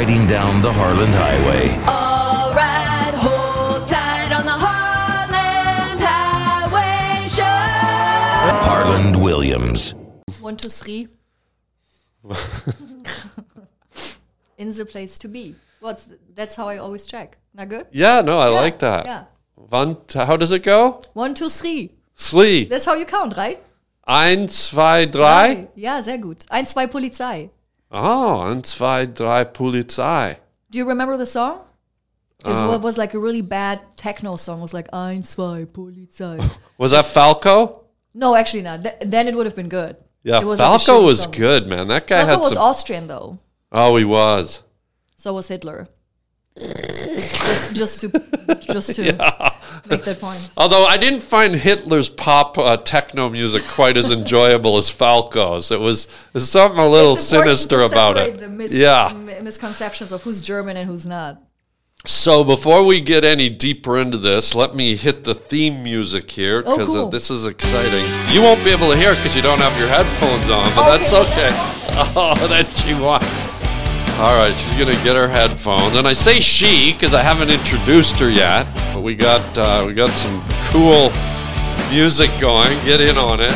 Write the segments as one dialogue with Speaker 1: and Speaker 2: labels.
Speaker 1: riding down the Harland Highway.
Speaker 2: All right, hold tight on the Harland Highway Show.
Speaker 1: Harland Williams.
Speaker 3: One, two, three. In the place to be. What's th- that's how I always check. Not good?
Speaker 4: Yeah, no, I
Speaker 3: Yeah,
Speaker 4: like that.
Speaker 3: Yeah.
Speaker 4: One, how does it go?
Speaker 3: One, two, three.
Speaker 4: Three.
Speaker 3: That's how you count, right?
Speaker 4: Eins, zwei, drei.
Speaker 3: Ja, sehr gut. Eins, zwei, Polizei.
Speaker 4: Oh, eins, zwei, drei, Polizei.
Speaker 3: Do you remember the song? It
Speaker 4: Uh.
Speaker 3: was, what was like a really bad techno song. It was like Ein, zwei, Polizei.
Speaker 4: Was that Falco?
Speaker 3: no, actually not. Th- then it would have been good.
Speaker 4: Yeah,
Speaker 3: was
Speaker 4: Falco
Speaker 3: shitty
Speaker 4: was
Speaker 3: song.
Speaker 4: good, man. That guy
Speaker 3: Falco
Speaker 4: had
Speaker 3: was. Austrian though.
Speaker 4: oh, he was.
Speaker 3: So was Hitler. Just, just to just to make that point.
Speaker 4: Although I didn't find Hitler's pop uh, techno music quite as enjoyable as Falco's. It was there's something a little sinister about it.
Speaker 3: Mis-
Speaker 4: yeah.
Speaker 3: mi- misconceptions of who's German and who's not.
Speaker 4: So before we get any deeper into this, let me hit the theme music here
Speaker 3: Oh,
Speaker 4: because
Speaker 3: cool.
Speaker 4: this is exciting. You won't be able to hear it because you don't have your headphones on, but that's okay. Oh, that she wants. All right, she's gonna get her headphones, and I say she because I haven't introduced her yet. But we got uh, we got some cool music going. Get in on it.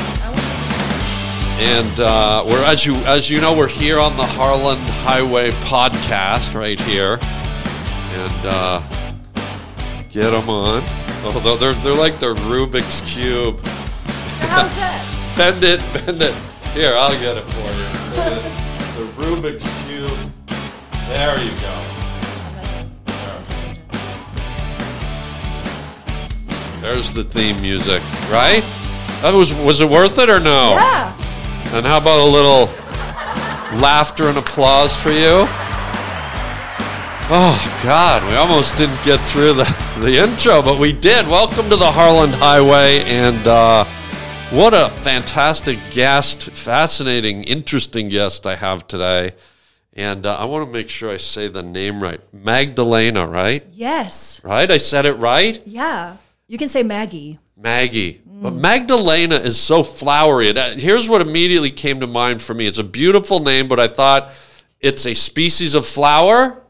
Speaker 4: And uh, we're as you as you know, we're here on the Harland Highway podcast right here, and uh, get them on. Although they're they're like the Rubik's cube.
Speaker 3: How's that?
Speaker 4: Bend it, bend it. Here, I'll get it for you. The Rubik's cube. There you go. There's the theme music, right? That was was it worth it or no?
Speaker 3: Yeah.
Speaker 4: And how about a little laughter and applause for you? Oh God, we almost didn't get through the, the intro, but we did. Welcome to the Harland Highway, and uh, what a fantastic guest, fascinating, interesting guest I have today. And uh, I want to make sure I say the name right, Magdalena, right?
Speaker 3: Yes.
Speaker 4: Right? I said it right.
Speaker 3: Yeah. You can say Maggie.
Speaker 4: Maggie. But Magdalena is so flowery. Here's what immediately came to mind for me. It's a beautiful name, but I thought it's a species of flower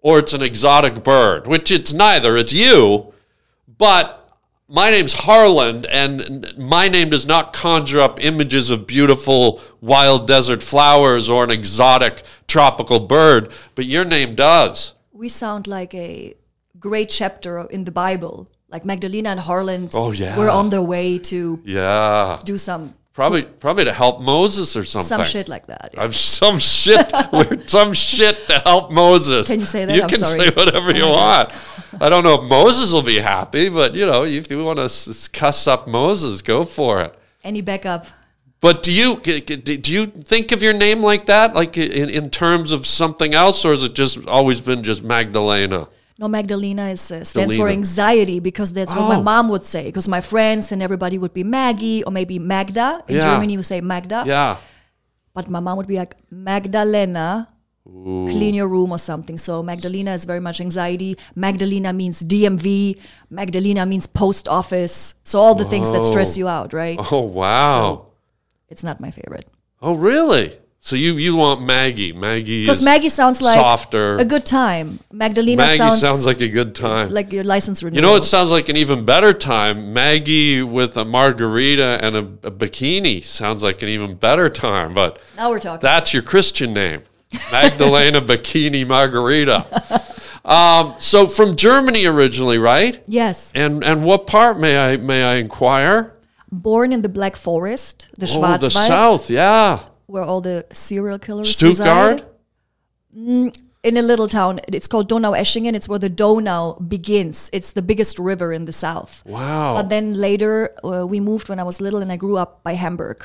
Speaker 4: or it's an exotic bird, which it's neither. It's you. But my name's Harland, and my name does not conjure up images of beautiful wild desert flowers or an exotic tropical bird, but your name does.
Speaker 3: We sound like a great chapter in the Bible. Like Magdalena and Harland
Speaker 4: Oh, yeah.
Speaker 3: were on their way to
Speaker 4: Yeah.
Speaker 3: do some
Speaker 4: Probably probably to help Moses or something.
Speaker 3: some shit like that. yeah.
Speaker 4: I've some shit, we're- some shit to help Moses.
Speaker 3: Can you say that?
Speaker 4: You
Speaker 3: I'm
Speaker 4: can
Speaker 3: sorry.
Speaker 4: say whatever you want. I don't know if Moses will be happy, but you know, if you want to cuss up Moses, go for it.
Speaker 3: Any backup?
Speaker 4: But do you do you think of your name like that, like in, in terms of something else, or has it just always been just Magdalena?
Speaker 3: No, Magdalena is, uh, stands for anxiety because that's what my
Speaker 4: Oh.
Speaker 3: mom would say. Because my friends and everybody would be Maggie or maybe Magda. In
Speaker 4: Yeah.
Speaker 3: Germany, you say Magda.
Speaker 4: Yeah.
Speaker 3: But my mom would be like, Magdalena, clean your room or something. So Magdalena is very much anxiety. Magdalena means DMV. Magdalena means post office. So all the things that stress you out, right?
Speaker 4: Oh wow.
Speaker 3: So- It's not my favorite.
Speaker 4: oh really? So you you want Maggie? Maggie
Speaker 3: Because Maggie sounds like
Speaker 4: softer.
Speaker 3: a good time. Magdalena
Speaker 4: Maggie
Speaker 3: sounds,
Speaker 4: sounds, like a good time.
Speaker 3: like your license renewal.
Speaker 4: You know, it sounds like an even better time. Maggie with a margarita and a, a bikini sounds like an even better time. But
Speaker 3: now we're talking.
Speaker 4: that's your Christian name, Magdalena Bikini Margarita. Um, so from Germany originally, right?
Speaker 3: yes.
Speaker 4: And and what part may I may I inquire?
Speaker 3: Born in the Black Forest, the
Speaker 4: Oh,
Speaker 3: Schwarzwald,
Speaker 4: the South, yeah.
Speaker 3: Where all the serial killers
Speaker 4: Stuttgart.
Speaker 3: reside. in a little town. It's called Donaueschingen. It's where the Donau begins. It's the biggest river in the south.
Speaker 4: Wow.
Speaker 3: But then later, uh, we moved when I was little, and I grew up by Hamburg.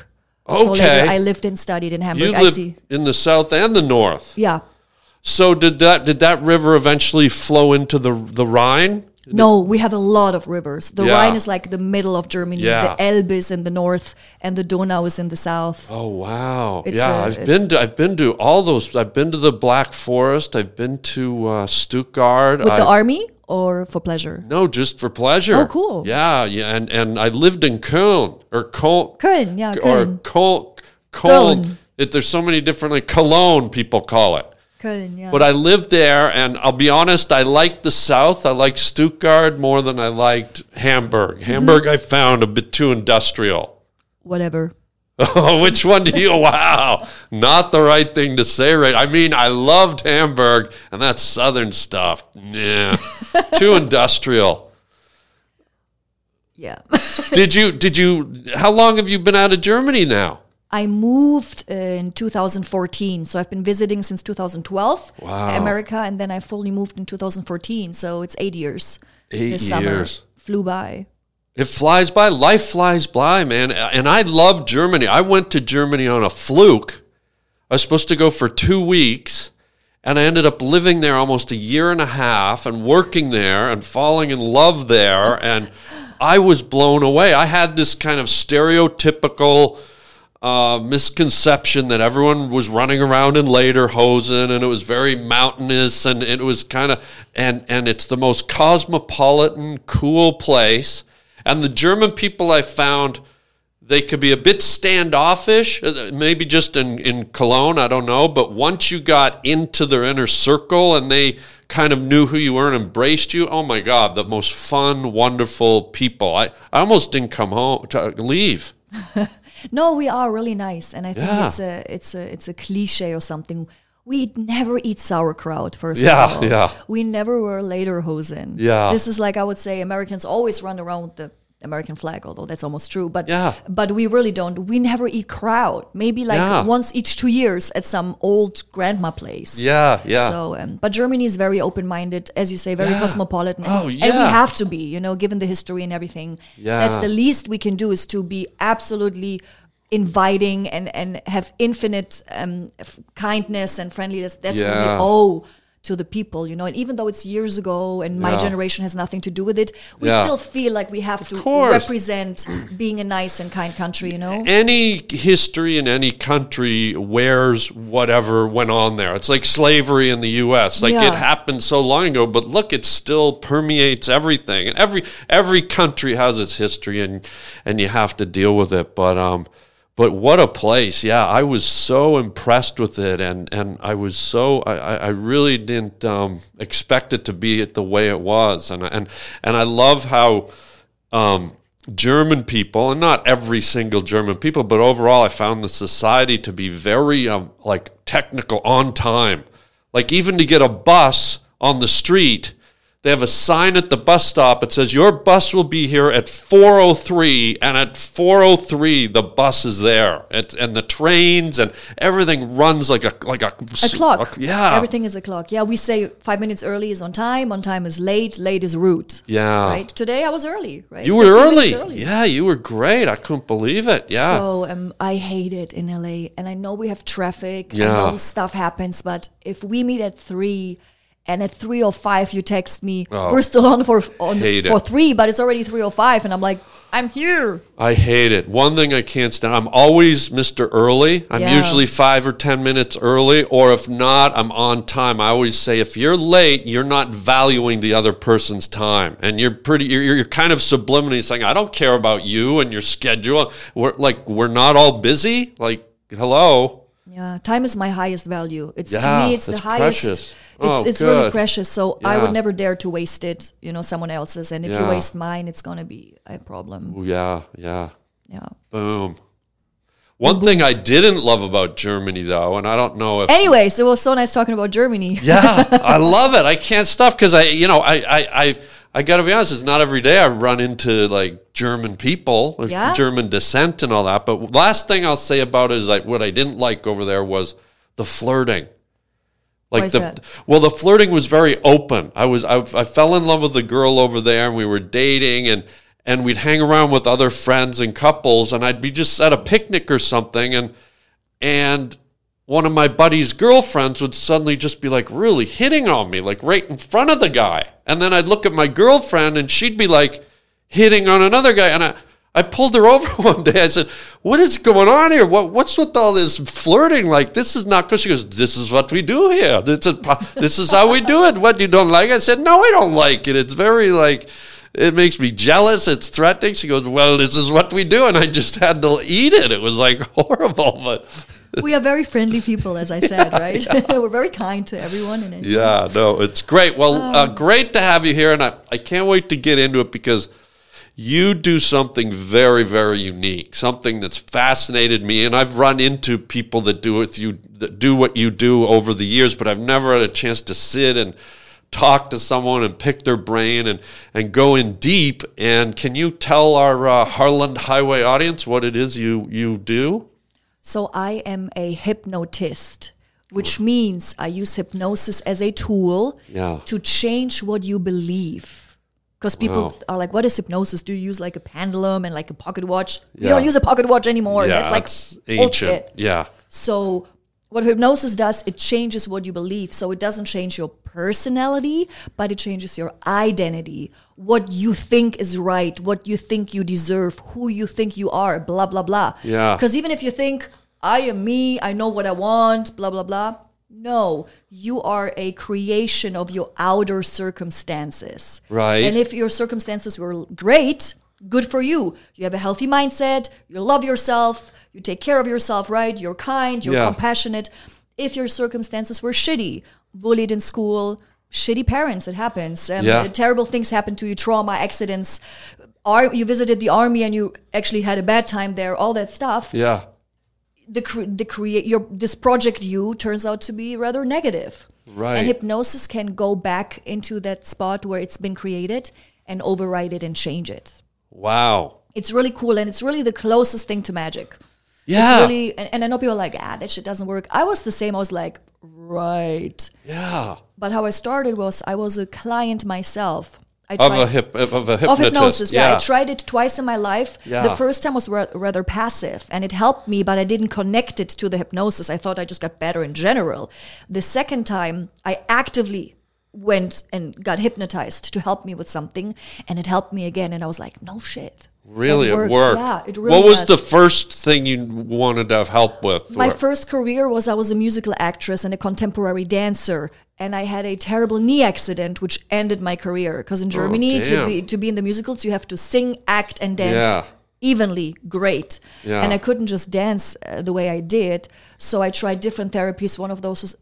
Speaker 3: So
Speaker 4: Okay.
Speaker 3: later, I lived and studied in Hamburg.
Speaker 4: you
Speaker 3: I see.
Speaker 4: in the South and the North.
Speaker 3: Yeah.
Speaker 4: So did that did that river eventually flow into the the Rhine?
Speaker 3: No, we have a lot of rivers. The
Speaker 4: Yeah.
Speaker 3: Rhine is like the middle of Germany.
Speaker 4: Yeah.
Speaker 3: The Elbe is in the north, and the Donau is in the south.
Speaker 4: Oh wow!
Speaker 3: It's,
Speaker 4: yeah, I've been to I've been to all those. I've been to the Black Forest. I've been to uh, Stuttgart.
Speaker 3: With the army or for pleasure?
Speaker 4: no, just for pleasure.
Speaker 3: Oh, cool.
Speaker 4: Yeah, yeah, and and I lived in Köln or Köln
Speaker 3: Köln, yeah,
Speaker 4: or
Speaker 3: Köln.
Speaker 4: Köln. Köln.
Speaker 3: Köln.
Speaker 4: It, there's so many different like Cologne people call it.
Speaker 3: Köln, yeah.
Speaker 4: But I lived there, and I'll be honest, I liked the South. I liked Stuttgart more than I liked Hamburg.
Speaker 3: Mm-hmm.
Speaker 4: Hamburg, I found a bit too industrial.
Speaker 3: Whatever.
Speaker 4: Which one do you? Wow, not the right thing to say, right? I mean, I loved Hamburg, and that Southern stuff. Yeah, too industrial.
Speaker 3: Yeah.
Speaker 4: Did you? Did you? How long have you been out of Germany now?
Speaker 3: I moved in 2014, so I've been visiting since 2012,
Speaker 4: Wow.
Speaker 3: America, and then I fully moved in 2014. So it's eight years.
Speaker 4: Eight
Speaker 3: this
Speaker 4: years.
Speaker 3: summer flew by.
Speaker 4: It flies by. Life flies by, man. And I love Germany. I went to Germany on a fluke. I was supposed to go for two weeks, and I ended up living there almost a year and a half and working there and falling in love there. And I was blown away. I had this kind of stereotypical uh, misconception that everyone was running around in lederhosen and it was very mountainous and it was kind of and and it's the most cosmopolitan cool place. And the german people i found they could be a bit standoffish uh, maybe just in, in cologne i don't know but once you got into their inner circle and they kind of knew who you were and embraced you oh my god the most fun wonderful people. I, I almost didn't come home to leave
Speaker 3: No, we are really nice, and I think
Speaker 4: Yeah.
Speaker 3: it's a it's a it's a cliche or something. We never eat sauerkraut. First
Speaker 4: Yeah,
Speaker 3: of all,
Speaker 4: yeah.
Speaker 3: We never wear lederhosen.
Speaker 4: Yeah.
Speaker 3: this is like I would say Americans always run around with the American flag, although that's almost true. But
Speaker 4: Yeah.
Speaker 3: but we really don't. We never eat kraut. Maybe like
Speaker 4: Yeah.
Speaker 3: once each two years at some old grandma place.
Speaker 4: yeah yeah
Speaker 3: So, um, but Germany is very open-minded, as you say, very
Speaker 4: Yeah.
Speaker 3: cosmopolitan, and,
Speaker 4: Oh,
Speaker 3: and we have to be, you know, given the history and everything.
Speaker 4: Yeah.
Speaker 3: That's the least we can do is to be absolutely inviting and and have infinite um, f- kindness and friendliness. That's what we
Speaker 4: Yeah.
Speaker 3: owe to the people, you know. And even though it's years ago and my
Speaker 4: Yeah.
Speaker 3: generation has nothing to do with it, we
Speaker 4: Yeah.
Speaker 3: still feel like we have to
Speaker 4: course.
Speaker 3: represent being a nice and kind country, you know.
Speaker 4: any history in any country wears whatever went on there. It's like slavery in the U.S. Like
Speaker 3: Yeah.
Speaker 4: it happened so long ago, but look, it still permeates everything. And every every country has its history, and and you have to deal with it. But um, but what a place! Yeah, I was so impressed with it, and and I was so I I really didn't um, expect it to be it the way it was, and and and I love how um, German people, and not every single German people, but overall, I found the society to be very um, like technical on time. Like even to get a bus on the street, they have a sign at the bus stop. It says your bus will be here at 4:03, and at 4:03 the bus is there. It, and the trains and everything runs like a like a,
Speaker 3: A clock.
Speaker 4: yeah,
Speaker 3: Everything is a clock. Yeah, we say five minutes early is on time, on time is late, late is rude.
Speaker 4: Yeah.
Speaker 3: Right? Today I was early, right?
Speaker 4: You were
Speaker 3: 15
Speaker 4: early. Yeah, you were great. I couldn't believe it. Yeah.
Speaker 3: So um, I hate it in LA, and I know we have traffic.
Speaker 4: Yeah.
Speaker 3: I know stuff happens, but if we meet at three, and at three or five you text me, oh. we're still on for on
Speaker 4: Oh.
Speaker 3: For
Speaker 4: it.
Speaker 3: three, but it's already three or five, and I'm like, I'm here.
Speaker 4: I hate it. One thing I can't stand. I'm always Mr. Early. I'm
Speaker 3: Yeah.
Speaker 4: usually five or ten minutes early, or if not, I'm on time. I always say if you're late, you're not valuing the other person's time, and you're pretty. You're, you're kind of subliminally saying, "I don't care about you and your schedule." We're like we're not all busy. Like hello.
Speaker 3: Yeah, time is my highest value. It's
Speaker 4: Yeah,
Speaker 3: to me, it's the highest.
Speaker 4: precious.
Speaker 3: It's,
Speaker 4: Oh,
Speaker 3: it's really precious. So I would never dare to waste it, you know, someone else's. And if you waste mine, it's gonna be a problem.
Speaker 4: Ooh, yeah, yeah.
Speaker 3: Yeah.
Speaker 4: Boom. One thing I didn't love about Germany, though, and I don't know if
Speaker 3: Anyways, it was so nice talking about Germany.
Speaker 4: Yeah, I love it. I can't stop because I, you know, I, I, I, I got to be honest. It's not every day I run into like German people,
Speaker 3: Yeah?
Speaker 4: German descent, and all that. But last thing I'll say about it is like what I didn't like over there was the flirting. Like the
Speaker 3: that?
Speaker 4: well, the flirting was very open. I was I, I fell in love with the girl over there, and we were dating, and and we'd hang around with other friends and couples, and I'd be just at a picnic or something, and and one of my buddy's girlfriends would suddenly just be like really hitting on me, like right in front of the guy. And then I'd look at my girlfriend and she'd be like hitting on another guy. And I, I pulled her over one day. I said, What is going on here? What, what's with all this flirting? Like, this is not because she goes, This is what we do here. This is, this is how we do it. What, you don't like? I said, No, I don't like it. It's very like, it makes me jealous. It's threatening. She goes, Well, this is what we do. And I just had to eat it. It was like horrible. But
Speaker 3: we are very friendly people, as I said, right? We're very kind to everyone. And.
Speaker 4: Yeah, no, it's great. Well, uh, great to have you here, and I, I can't wait to get into it because you do something very, very unique, something that's fascinated me, and I've run into people that do with you that do what you do over the years, but I've never had a chance to sit and talk to someone and pick their brain and, and go in deep. And can you tell our uh, Harland Highway audience what it is you you do?
Speaker 3: So I am a hypnotist, which means I use hypnosis as a tool
Speaker 4: Yeah.
Speaker 3: to change what you believe. Because people
Speaker 4: Wow.
Speaker 3: are like, what is hypnosis? Do you use like a pendulum and like a pocket watch? You don't use a pocket watch anymore.
Speaker 4: yeah,
Speaker 3: That's like
Speaker 4: ancient. Yeah.
Speaker 3: So what hypnosis does, it changes what you believe. So it doesn't change your personality, but it changes your identity. What you think is right, what you think you deserve, who you think you are, blah blah blah.
Speaker 4: Yeah.
Speaker 3: Because even if you think I am me, I know what I want, blah blah blah. No, you are a creation of your outer circumstances.
Speaker 4: Right.
Speaker 3: And if your circumstances were great, good for you. You have a healthy mindset, you love yourself, you take care of yourself, right? You're kind, you're
Speaker 4: Yeah.
Speaker 3: compassionate. If your circumstances were shitty, bullied in school, shitty parents, it happens. Um,
Speaker 4: Yeah.
Speaker 3: Terrible things happen to you, trauma, accidents. Ar- you visited the army and you actually had a bad time there, all that stuff
Speaker 4: Yeah.
Speaker 3: The cre- the create your this project you turns out to be rather negative.
Speaker 4: Right.
Speaker 3: And hypnosis can go back into that spot where it's been created and override it and change it.
Speaker 4: Wow.
Speaker 3: It's really cool and it's really the closest thing to magic.
Speaker 4: Yeah.
Speaker 3: It's really and, and I know people are like, ah, that shit doesn't work. I was the same. I was like, right.
Speaker 4: yeah.
Speaker 3: But how I started was I was a client myself. I
Speaker 4: Of a hip of a hypnotist.
Speaker 3: of hypnosis. Yeah. I tried it twice in my life.
Speaker 4: Yeah.
Speaker 3: The first time was ra- rather passive and it helped me, but I didn't connect it to the hypnosis. I thought I just got better in general. The second time, I actively went and got hypnotized to help me with something and it helped me again and I was like, no shit.
Speaker 4: Really, it
Speaker 3: works.
Speaker 4: worked.
Speaker 3: Yeah, it really
Speaker 4: What was
Speaker 3: does.
Speaker 4: the first thing you wanted to have help with?
Speaker 3: My
Speaker 4: Or-
Speaker 3: first career was I was a musical actress and a contemporary dancer, and I had a terrible knee accident which ended my career. Because in Germany, to
Speaker 4: Oh, damn.
Speaker 3: be to be in the musicals, you have to sing, act, and dance
Speaker 4: Yeah.
Speaker 3: evenly. Great,
Speaker 4: Yeah.
Speaker 3: and I couldn't just dance uh, the way I did, so I tried different therapies. One of those was.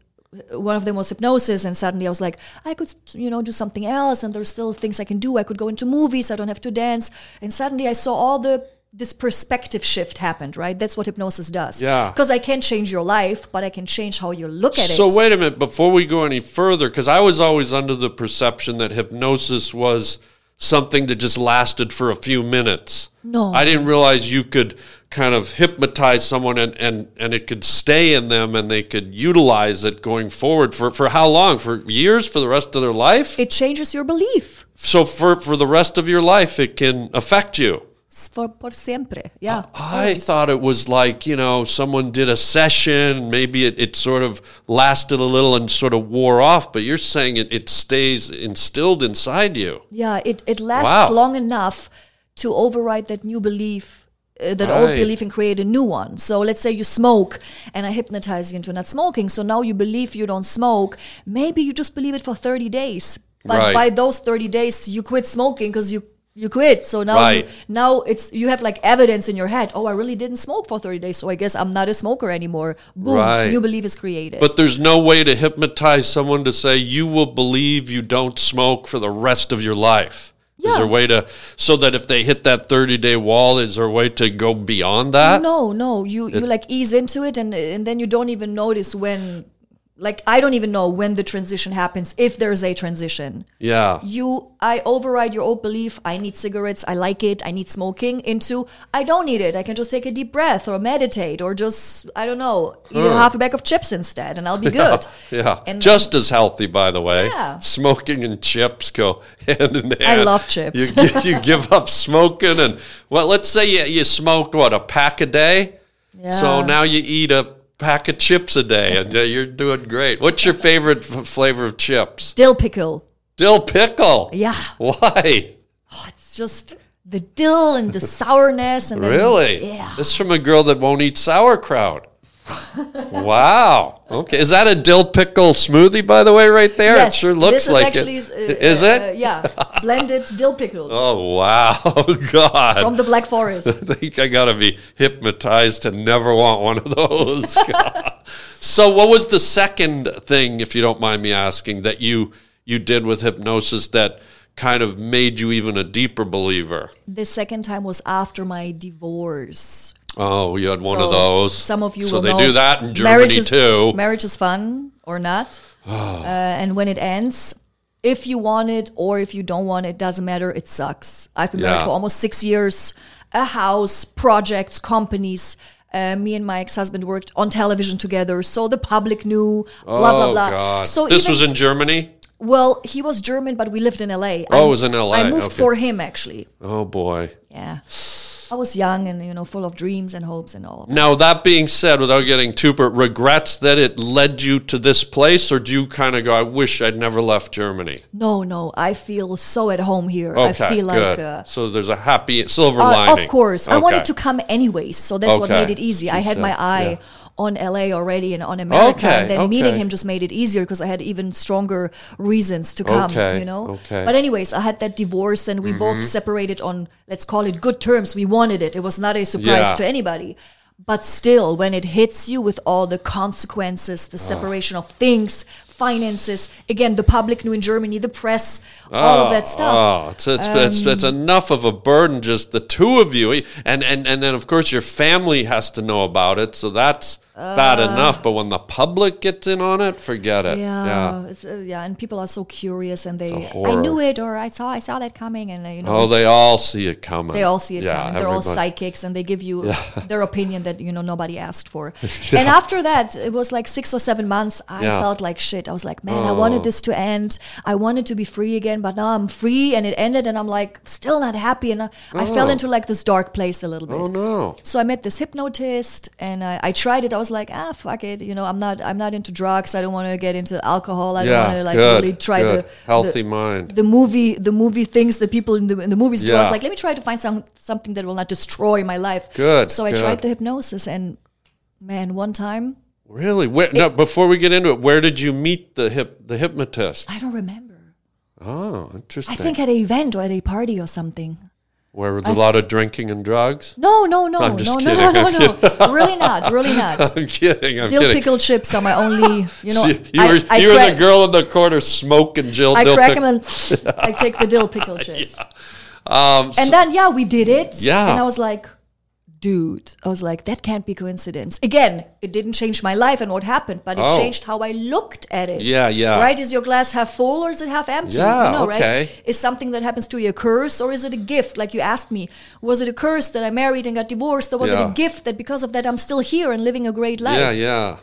Speaker 3: One of them was hypnosis, and suddenly I was like, I could, you know, do something else, and there's still things I can do. I could go into movies. I don't have to dance. And suddenly I saw all the this perspective shift happened. Right, that's what hypnosis does.
Speaker 4: Yeah.
Speaker 3: Because I can't change your life, but I can change how you look at
Speaker 4: So
Speaker 3: it.
Speaker 4: So wait a minute before we go any further, because I was always under the perception that hypnosis was something that just lasted for a few minutes.
Speaker 3: No.
Speaker 4: I didn't realize you could kind of hypnotize someone and, and, and it could stay in them and they could utilize it going forward for, for how long? For years? For the rest of their life?
Speaker 3: it changes your belief.
Speaker 4: So for, for the rest of your life, it can affect you.
Speaker 3: For por siempre. Yeah.
Speaker 4: I thought it was like, you know, someone did a session, maybe it, it sort of lasted a little and sort of wore off, but you're saying it, it stays instilled inside you.
Speaker 3: Yeah, it, it lasts
Speaker 4: Wow.
Speaker 3: long enough to override that new belief, uh, that old belief, and create a new one. So let's say you smoke and I hypnotize you into not smoking. So now you believe you don't smoke. Maybe you just believe it for 30 days. But
Speaker 4: Right.
Speaker 3: by those 30 days, you quit smoking because you you quit. So now
Speaker 4: Right.
Speaker 3: you, now it's you have like evidence in your head. Oh, I really didn't smoke for 30 days, so I guess I'm not a smoker anymore. Boom,
Speaker 4: Right.
Speaker 3: new belief is created.
Speaker 4: But there's no way to hypnotize someone to say you will believe you don't smoke for the rest of your life. Is there a way to so that if they hit that 30 day wall, is there a way to go beyond that?
Speaker 3: No, no. You you like ease into it, and and then you don't even notice when. Like I don't even know when the transition happens, if there's a transition.
Speaker 4: Yeah.
Speaker 3: You, I override your old belief. I need cigarettes. I like it. I need smoking. Into I don't need it. I can just take a deep breath or meditate or just I don't know eat a half a bag of chips instead, and I'll be good.
Speaker 4: Yeah.
Speaker 3: And
Speaker 4: Just as healthy, by the way.
Speaker 3: Yeah.
Speaker 4: Smoking and chips go hand in hand.
Speaker 3: I love chips.
Speaker 4: You, you give up smoking, and, well, let's say you, you smoked, what, a pack a day?
Speaker 3: Yeah.
Speaker 4: So now you eat a pack of chips a day, and you're doing great. What's your favorite f- flavor of chips?
Speaker 3: dill pickle.
Speaker 4: Dill pickle.
Speaker 3: Yeah,
Speaker 4: Why?
Speaker 3: Oh, it's just the dill and the sourness and then,
Speaker 4: Really?
Speaker 3: yeah.
Speaker 4: This is from a girl that won't eat sauerkraut. Wow. Okay. Is that a dill pickle smoothie, by the way, right there?
Speaker 3: yes,
Speaker 4: it sure looks like
Speaker 3: actually,
Speaker 4: it.
Speaker 3: uh,
Speaker 4: Is it?
Speaker 3: uh, yeah, blended dill pickles
Speaker 4: Oh wow, Oh, God!
Speaker 3: from the Black Forest.
Speaker 4: I think I gotta be hypnotized to never want one of those. So, what was the second thing, if you don't mind me asking, that you you did with hypnosis that kind of made you even a deeper believer?
Speaker 3: the second time was after my divorce.
Speaker 4: Oh, you had one
Speaker 3: So
Speaker 4: of those.
Speaker 3: Some of you
Speaker 4: So they
Speaker 3: know
Speaker 4: do that in Germany
Speaker 3: marriage is,
Speaker 4: too.
Speaker 3: Marriage is fun or not, uh, and when it ends, if you want it or if you don't want it, doesn't matter. It sucks. I've been married for almost six years. A house, projects, companies. Uh, me and my ex-husband worked on television together, so the public knew. Blah blah
Speaker 4: oh
Speaker 3: blah.
Speaker 4: God!
Speaker 3: So
Speaker 4: this
Speaker 3: even-
Speaker 4: was in Germany.
Speaker 3: well, he was German, but we lived in LA.
Speaker 4: Oh,
Speaker 3: I-
Speaker 4: it was in LA,
Speaker 3: I moved
Speaker 4: okay.
Speaker 3: for him actually.
Speaker 4: Oh boy.
Speaker 3: Yeah, I was young and you know full of dreams and hopes and all. Of that.
Speaker 4: Now that being said, without getting too regrets that it led you to this place, or do you kind of go, "I wish I'd never left Germany"?
Speaker 3: No, no, I feel so at home here.
Speaker 4: Okay,
Speaker 3: I feel
Speaker 4: good.
Speaker 3: like. Uh,
Speaker 4: so there's a happy silver
Speaker 3: uh,
Speaker 4: lining.
Speaker 3: of course, I wanted to come anyways, so that's what made it easy. I
Speaker 4: She
Speaker 3: had my eye
Speaker 4: yeah.
Speaker 3: On LA already and on America,
Speaker 4: Okay,
Speaker 3: and then meeting him just made it easier because I had even stronger reasons to come.
Speaker 4: Okay,
Speaker 3: You know.
Speaker 4: okay. Mm-hmm.
Speaker 3: But anyways, I had that divorce, and we both separated on let's call it good terms. We wanted it. It was not a surprise
Speaker 4: Yeah.
Speaker 3: to anybody. But still, when it hits you with all the consequences, the separation of things, finances, again, the public knew in Germany, the press, all of that stuff.
Speaker 4: Oh, it's it's, it's it's
Speaker 3: Um,
Speaker 4: enough of a burden, just the two of you, and and and then of course your family has to know about it, so that's bad enough. But when the public gets in on it, forget it.
Speaker 3: Yeah,
Speaker 4: Yeah.
Speaker 3: It's, uh, yeah, and people are so curious, and they, I knew it, or I saw, I saw that coming, and uh, you know,
Speaker 4: Oh, they all see it coming.
Speaker 3: they all see it
Speaker 4: Yeah,
Speaker 3: coming. They're all psychics, and they give you their opinion that you know nobody asked for. And after that, it was like six or seven months. I
Speaker 4: Yeah. Oh.
Speaker 3: felt like shit. I was like, man, I wanted this to end. I wanted to be free again, but now I'm free, and it ended, and I'm like still not happy, and I, I fell into like this dark place a little bit.
Speaker 4: Oh no.
Speaker 3: So I met this hypnotist, and I, I tried it. I was like, ah, fuck it. You know, I'm not, I'm not into drugs. I don't want to get into alcohol. I don't want to like
Speaker 4: good,
Speaker 3: really try
Speaker 4: good.
Speaker 3: the
Speaker 4: healthy
Speaker 3: the,
Speaker 4: mind.
Speaker 3: the movie, the movie things that people in the in the movies do. I was like, let me try to find some something that will not destroy my life.
Speaker 4: Good,
Speaker 3: So I
Speaker 4: good.
Speaker 3: tried the hypnosis, and man, one time
Speaker 4: Really? Where, no, before we get into it, where did you meet the hip the hypnotist?
Speaker 3: I don't remember.
Speaker 4: Oh, interesting.
Speaker 3: I think at an event or at a party or something.
Speaker 4: Where was a lot of drinking and drugs?
Speaker 3: No, no, no,
Speaker 4: I'm just
Speaker 3: no,
Speaker 4: kidding,
Speaker 3: no, no,
Speaker 4: I'm
Speaker 3: no, no. really not, really not.
Speaker 4: I'm kidding. I'm
Speaker 3: Dill
Speaker 4: kidding.
Speaker 3: pickle chips are my only, you know.
Speaker 4: you you
Speaker 3: I-
Speaker 4: were,
Speaker 3: I
Speaker 4: you were the girl in the corner smoking Jill
Speaker 3: I
Speaker 4: dill
Speaker 3: crack
Speaker 4: pic-
Speaker 3: them and I take the dill pickle chips.
Speaker 4: Um,
Speaker 3: And then yeah, we did it.
Speaker 4: Yeah.
Speaker 3: And I was like, dude, I was like, that can't be coincidence. Again, it didn't change my life and what happened, but it
Speaker 4: Oh.
Speaker 3: changed how I looked at it.
Speaker 4: Yeah, yeah.
Speaker 3: Right? Is your glass half full or is it half empty?
Speaker 4: Yeah,
Speaker 3: you know,
Speaker 4: okay.
Speaker 3: right? Is something that happens to you a curse or is it a gift? Like you asked me, was it a curse that I married and got divorced, or was it a gift that because of that I'm still here and living a great life?
Speaker 4: yeah, yeah.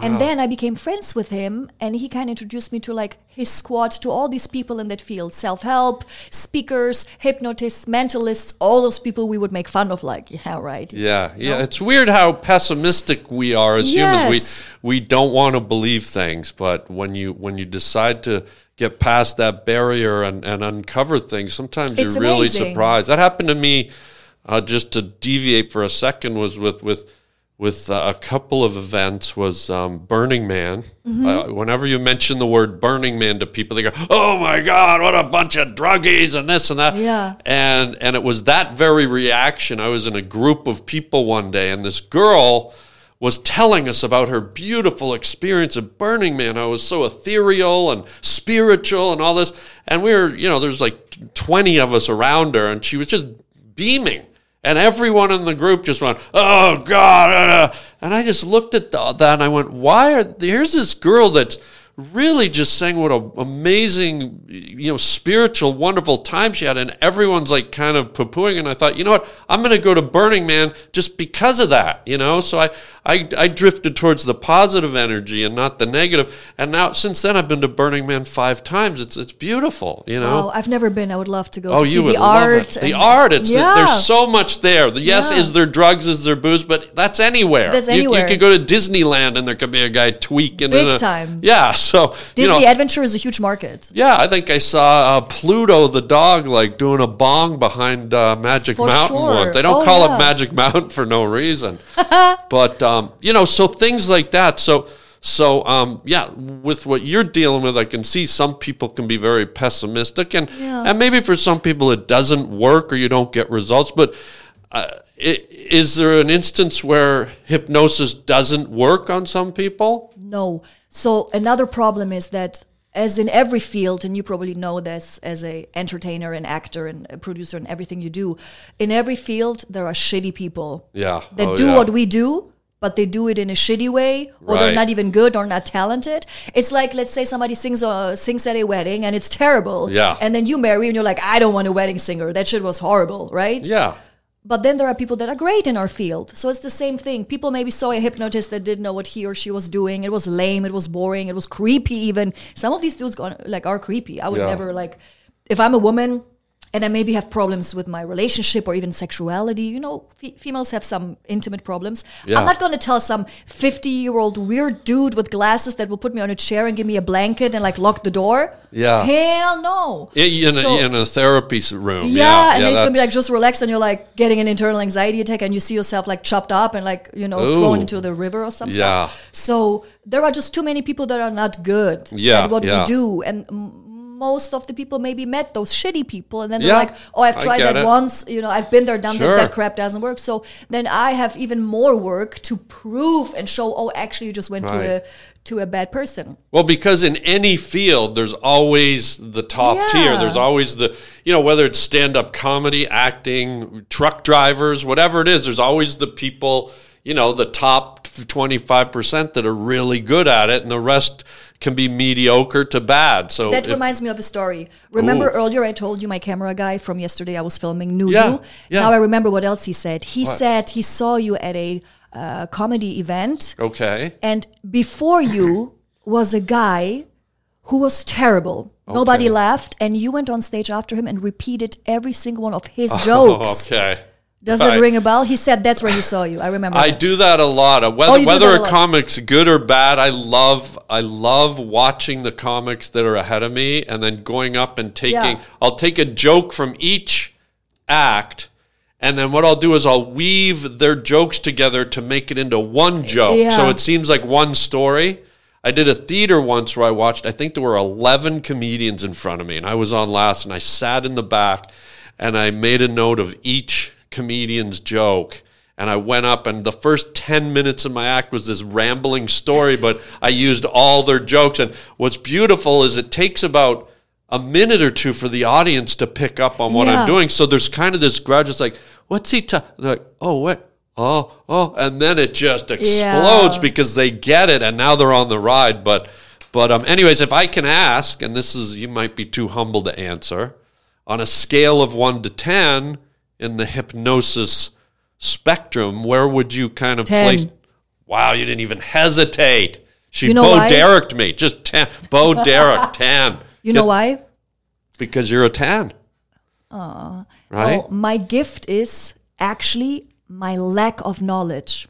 Speaker 3: And then I became friends with him, and he kind of introduced me to like his squad, to all these people in that field self help, speakers, hypnotists, mentalists, all those people we would make fun of, like, yeah, right.
Speaker 4: Yeah, yeah. It's weird how pessimistic we are as
Speaker 3: Yes.
Speaker 4: humans. We we don't want to believe things, but when you when you decide to get past that barrier and, and uncover things, sometimes
Speaker 3: It's
Speaker 4: you're really surprised. That happened to me. Uh, just to deviate for a second, was with with with uh, a couple of events was um, Burning Man.
Speaker 3: Mm-hmm.
Speaker 4: Uh, whenever you mention the word Burning Man to people, they go, "Oh my God, what a bunch of druggies and this and that."
Speaker 3: Yeah.
Speaker 4: and and it was that very reaction. I was in a group of people one day, and this girl was telling us about her beautiful experience at Burning Man. I was so ethereal and spiritual and all this, and we were, you know, there's like twenty of us around her, and she was just beaming. And everyone in the group just went, "Oh God!" uh," And I just looked at that and I went, "Why are here's this girl that's really just saying what an amazing, you know, spiritual, wonderful time she had, and everyone's like kind of poo-pooing." And I thought, you know what? I'm going to go to Burning Man just because of that, you know. So I, I, I drifted towards the positive energy and not the negative. And now, since then, I've been to Burning Man five times. It's it's beautiful, you know.
Speaker 3: Oh, I've never been. I would love to go
Speaker 4: Oh,
Speaker 3: to see
Speaker 4: you would
Speaker 3: the
Speaker 4: love
Speaker 3: art.
Speaker 4: it. The art. It's
Speaker 3: yeah.
Speaker 4: there's so much there. The- Yes,
Speaker 3: Yeah.
Speaker 4: is there drugs? Is there booze? But that's anywhere.
Speaker 3: That's
Speaker 4: You-
Speaker 3: anywhere.
Speaker 4: You, could go to Disneyland and there could be a guy tweaking.
Speaker 3: Big
Speaker 4: in a,
Speaker 3: time.
Speaker 4: Yeah. So
Speaker 3: Disney
Speaker 4: you know,
Speaker 3: Adventure is a huge market.
Speaker 4: yeah, I think I saw uh, Pluto the dog like doing a bong behind uh, Magic
Speaker 3: For
Speaker 4: Mountain
Speaker 3: sure.
Speaker 4: once. They don't
Speaker 3: Oh,
Speaker 4: call
Speaker 3: yeah.
Speaker 4: it Magic Mountain for no reason. but um, you know, so things like that. So so um, yeah, with what you're dealing with, I can see some people can be very pessimistic, and
Speaker 3: Yeah.
Speaker 4: and maybe for some people it doesn't work or you don't get results. But uh, is there an instance where hypnosis doesn't work on some people?
Speaker 3: No. So another problem is that as in every field, and you probably know this as a entertainer and actor and a producer and everything you do, in every field there are shitty people
Speaker 4: Yeah.
Speaker 3: that
Speaker 4: Oh,
Speaker 3: do
Speaker 4: yeah.
Speaker 3: what we do, but they do it in a shitty way, or they're not even good or not talented. It's like let's say somebody sings uh, sings at a wedding and it's terrible,
Speaker 4: Yeah.
Speaker 3: and then you marry and you're like, I don't want a wedding singer. That shit was horrible, right?
Speaker 4: Yeah.
Speaker 3: But then there are people that are great in our field. So it's the same thing. People maybe saw a hypnotist that didn't know what he or she was doing. It was lame. It was boring. It was creepy. Even some of these dudes gone, like are creepy. I would
Speaker 4: Yeah.
Speaker 3: never like if I'm a woman and I maybe have problems with my relationship or even sexuality. You know, fe- females have some intimate problems.
Speaker 4: Yeah.
Speaker 3: I'm not going to tell some 50 year old weird dude with glasses that will put me on a chair and give me a blanket and like lock the door.
Speaker 4: Yeah.
Speaker 3: Hell no.
Speaker 4: In, in,
Speaker 3: So-
Speaker 4: a, in a therapy room.
Speaker 3: yeah,
Speaker 4: Yeah.
Speaker 3: and then it's gonna be like just relax, and you're like getting an internal anxiety attack, and you see yourself like chopped up and like you know thrown into the river or something.
Speaker 4: Yeah.
Speaker 3: So there are just too many people that are not good
Speaker 4: Yeah,
Speaker 3: at what
Speaker 4: yeah.
Speaker 3: we do, and most of the people maybe met those shitty people, and then
Speaker 4: Yeah,
Speaker 3: they're like, "Oh, I've tried that
Speaker 4: it.
Speaker 3: once. You know, I've been there, done
Speaker 4: Sure.
Speaker 3: that. That crap doesn't work." So then I have even more work to prove and show. Oh, actually, you just went to a to a bad person.
Speaker 4: Well, because in any field, there's always the top
Speaker 3: Yeah.
Speaker 4: tier. There's always the, you know, whether it's stand up comedy, acting, truck drivers, whatever it is, there's always the people, you know, the top 25% that are really good at it, and the rest can be mediocre to bad. So,
Speaker 3: That reminds me of a story. Remember
Speaker 4: Ooh.
Speaker 3: earlier I told you my camera guy from yesterday I was filming knew
Speaker 4: Yeah,
Speaker 3: you?
Speaker 4: yeah.
Speaker 3: Now I remember what else he said. He
Speaker 4: What?
Speaker 3: said he saw you at a uh, comedy event
Speaker 4: okay.
Speaker 3: and before you was a guy who was terrible. Nobody laughed and you went on stage after him and repeated every single one of his jokes.
Speaker 4: Okay.
Speaker 3: Does it ring a bell? He said that's where he saw you. I remember.
Speaker 4: I
Speaker 3: that.
Speaker 4: do that a lot. Uh, Whether
Speaker 3: Oh,
Speaker 4: whether
Speaker 3: a lot.
Speaker 4: comic's good or bad, I love I love watching the comics that are ahead of me and then going up and taking
Speaker 3: Yeah.
Speaker 4: I'll take a joke from each act and then what I'll do is I'll weave their jokes together to make it into one joke. So it seems like one story. I did a theater once where I watched, I think there were 11 comedians in front of me, and I was on last, and I sat in the back and I made a note of each comedian's joke. And I went up, and the first 10 minutes of my act was this rambling story, but I used all their jokes. And what's beautiful is it takes about a minute or two for the audience to pick up on what
Speaker 3: Yeah.
Speaker 4: I'm doing. So there's kind of this grudge. It's like, what's he ta-? They're like, oh, what? Oh, oh, and then it just explodes
Speaker 3: Yeah.
Speaker 4: because they get it, and now they're on the ride. But, but um, anyways, if I can ask, and this is you might be too humble to answer, on a scale of one to ten in the hypnosis spectrum, where would you kind of
Speaker 3: 10.
Speaker 4: place? Wow, you didn't even hesitate. She
Speaker 3: You know
Speaker 4: Bo? Derek me, just ten. Bo Derek ten.
Speaker 3: you know
Speaker 4: Yeah,
Speaker 3: why?
Speaker 4: Because you're a ten. Right.
Speaker 3: Well, my gift is actually my lack of knowledge.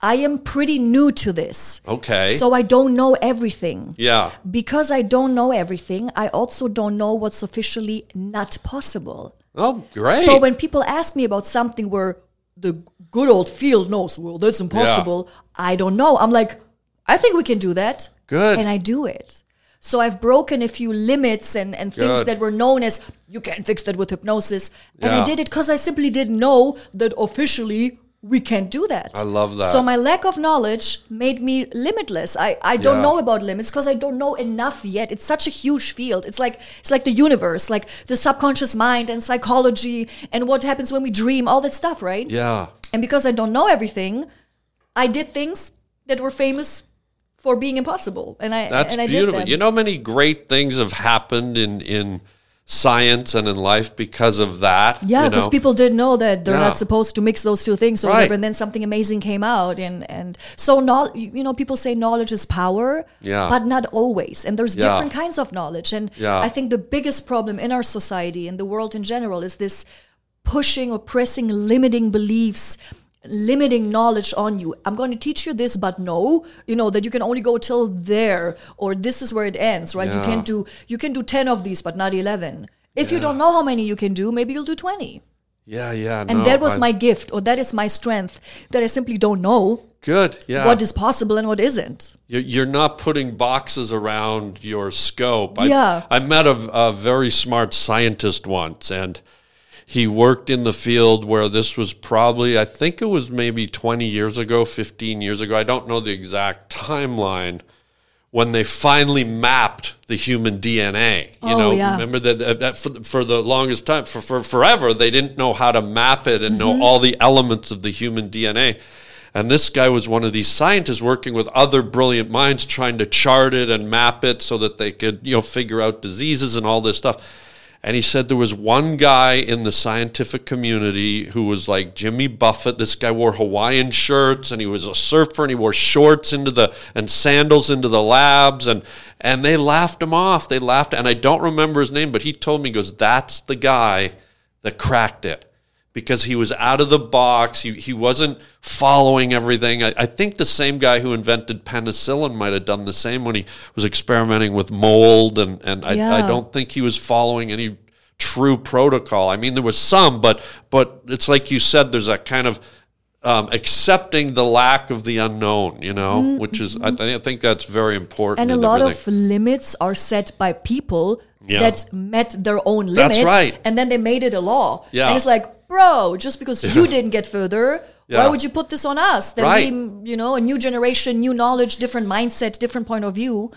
Speaker 3: I am pretty new to this.
Speaker 4: okay.
Speaker 3: So I don't know everything.
Speaker 4: yeah.
Speaker 3: Because I don't know everything, I also don't know what's officially not possible.
Speaker 4: Oh, great.
Speaker 3: So when people ask me about something where the good old field knows, well, that's impossible, I don't know. I'm like, I think we can do that.
Speaker 4: Good.
Speaker 3: And I do it. So I've broken a few limits and, and things
Speaker 4: Good.
Speaker 3: that were known as you can't fix that with hypnosis. And I did it because I simply didn't know that officially we can't do that.
Speaker 4: I love that.
Speaker 3: So my lack of knowledge made me limitless. I, I don't
Speaker 4: Yeah.
Speaker 3: know about limits because I don't know enough yet. It's such a huge field. It's like it's like the universe, like the subconscious mind and psychology and what happens when we dream, all that stuff, right?
Speaker 4: yeah.
Speaker 3: And because I don't know everything, I did things that were famous for being impossible. And I
Speaker 4: That's
Speaker 3: and I
Speaker 4: beautiful. You know, many great things have happened in in science and in life because of that.
Speaker 3: Yeah,
Speaker 4: you
Speaker 3: because
Speaker 4: know?
Speaker 3: people didn't know that they're
Speaker 4: Yeah.
Speaker 3: not supposed to mix those two things or
Speaker 4: Right.
Speaker 3: whatever, and then something amazing came out, and and so no, you know, people say knowledge is power,
Speaker 4: Yeah.
Speaker 3: but not always, and there's
Speaker 4: Yeah.
Speaker 3: different kinds of knowledge, and
Speaker 4: Yeah.
Speaker 3: I think the biggest problem in our society and the world in general is this pushing or pressing limiting beliefs limiting knowledge on you. I'm going to teach you this, but no, you know that you can only go till there, or this is where it ends, right? You
Speaker 4: Yeah.
Speaker 3: can do you can do ten of these, but not eleven. If you don't know how many you can do, maybe you'll do twenty.
Speaker 4: Yeah, yeah.
Speaker 3: And
Speaker 4: no,
Speaker 3: that was
Speaker 4: I-
Speaker 3: my gift, or that is my strength, that I simply don't know
Speaker 4: good. Yeah.
Speaker 3: what is possible and what isn't.
Speaker 4: You're, you're not putting boxes around your scope. I,
Speaker 3: Yeah.
Speaker 4: I met a, a very smart scientist once, and he worked in the field where this was probably, I think it was maybe 20 years ago, 15 years ago. I don't know the exact timeline when they finally mapped the human DNA. You
Speaker 3: Oh,
Speaker 4: know,
Speaker 3: yeah.
Speaker 4: remember that, that, for, the- for the longest time, for, for forever, they didn't know how to map it and
Speaker 3: Mm-hmm.
Speaker 4: know all the elements of the human DNA. And this guy was one of these scientists working with other brilliant minds trying to chart it and map it so that they could, you know, figure out diseases and all this stuff. And he said there was one guy in the scientific community who was like Jimmy Buffett. This guy wore Hawaiian shirts and he was a surfer and he wore shorts into the and sandals into the labs and and they laughed him off. They laughed and I don't remember his name, but he told me he goes, That's the guy that cracked it. Because he was out of the box. He, he wasn't following everything. I, I think the same guy who invented penicillin might have done the same when he was experimenting with mold and, and I, I don't think he was following any true protocol. I mean, there was some, but but it's like you said. There's a kind of um, accepting the lack of the unknown, you know, which is I, th- I think that's very important.
Speaker 3: Mm-hmm. And a lot
Speaker 4: everything.
Speaker 3: of limits are set by people
Speaker 4: Yeah.
Speaker 3: that met their own
Speaker 4: That's
Speaker 3: limits.
Speaker 4: right.
Speaker 3: And then they made it a law.
Speaker 4: Yeah.
Speaker 3: And it's like, bro, just because you didn't get further,
Speaker 4: Yeah.
Speaker 3: why would you put this on us? Then
Speaker 4: Right.
Speaker 3: we, you know, a new generation, new knowledge, different mindset, different point of view.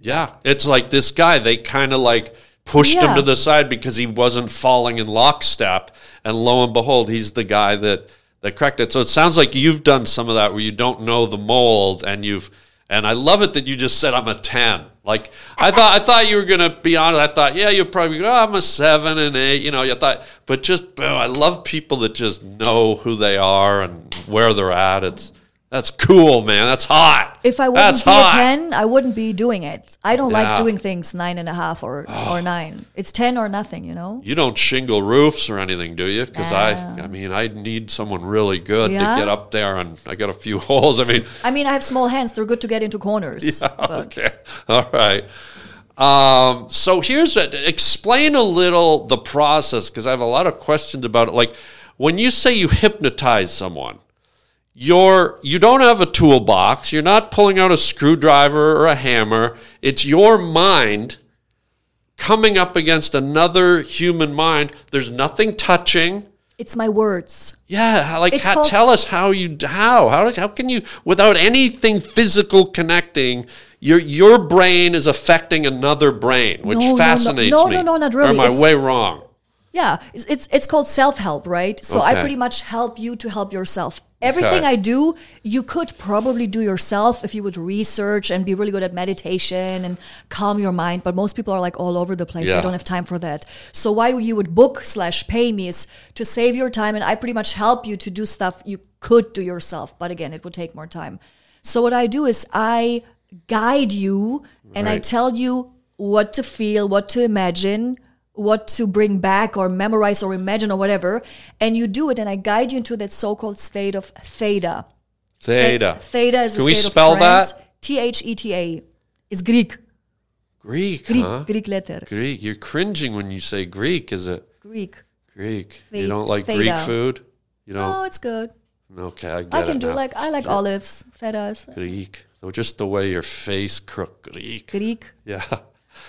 Speaker 4: Yeah, it's like this guy. They kind of like pushed him to the side because he wasn't falling in lockstep, and lo and behold, he's the guy that that cracked it. So it sounds like you've done some of that where you don't know the mold, and you've. And I love it that you just said I'm a ten. Like I thought, I thought you were gonna be honest. I thought, yeah, you'll probably go. Oh, I'm a seven and eight. You know, you thought, but just, boom, I love people that just know who they are and where they're at. It's that's cool, man. That's hot.
Speaker 3: If I
Speaker 4: That's
Speaker 3: wouldn't be
Speaker 4: hot.
Speaker 3: a 10, I wouldn't be doing it. I don't
Speaker 4: Yeah.
Speaker 3: like doing things nine and a half or, or nine. It's 10 or nothing, you know?
Speaker 4: You don't shingle roofs or anything, do you? Because I, I mean, I need someone really good
Speaker 3: Yeah?
Speaker 4: to get up there, and I got a few holes. I mean,
Speaker 3: I mean, I have small hands. They're good to get into corners. but-
Speaker 4: okay, all right. Um, so here's a, explain a little the process because I have a lot of questions about it. Like when you say you hypnotize someone, you're you don't have a toolbox. You're not pulling out a screwdriver or a hammer. It's your mind coming up against another human mind. There's nothing touching.
Speaker 3: It's my words.
Speaker 4: Yeah, like how,
Speaker 3: called-
Speaker 4: tell us how you how how how can you without anything physical connecting your your brain is affecting another brain, which
Speaker 3: No, no, no.
Speaker 4: fascinates
Speaker 3: No,
Speaker 4: me.
Speaker 3: no, no, not
Speaker 4: Or
Speaker 3: really.
Speaker 4: am I
Speaker 3: It's-
Speaker 4: way wrong?
Speaker 3: Yeah, it's it's, it's called self help, right? So I pretty much help you to help yourself. Everything. I do, you could probably do yourself if you would research and be really good at meditation and calm your mind. But most people are like all over the place.
Speaker 4: Yeah.
Speaker 3: They don't have time for that. So why you would book slash pay me is to save your time, and I pretty much help you to do stuff you could do yourself. But again, it would take more time. So what I do is I guide you and I tell you what to feel, what to imagine, what to bring back or memorize or imagine or whatever. And you do it, and I guide you into that so called state of theta.
Speaker 4: Theta.
Speaker 3: Theta is
Speaker 4: Can
Speaker 3: a
Speaker 4: we
Speaker 3: state
Speaker 4: spell
Speaker 3: of trance.
Speaker 4: that?
Speaker 3: T H E T A. It's Greek.
Speaker 4: Greek,
Speaker 3: Greek,
Speaker 4: huh?
Speaker 3: Greek letter.
Speaker 4: Greek. You're cringing when you say Greek, is it?
Speaker 3: Greek.
Speaker 4: Greek.
Speaker 3: The-
Speaker 4: you don't like
Speaker 3: theta.
Speaker 4: Greek food? You
Speaker 3: Oh,
Speaker 4: don't?
Speaker 3: it's good.
Speaker 4: okay, I
Speaker 3: I can do
Speaker 4: now.
Speaker 3: like I like olives, fetas,
Speaker 4: Greek. So just the way your face crook. Greek.
Speaker 3: Greek.
Speaker 4: Yeah.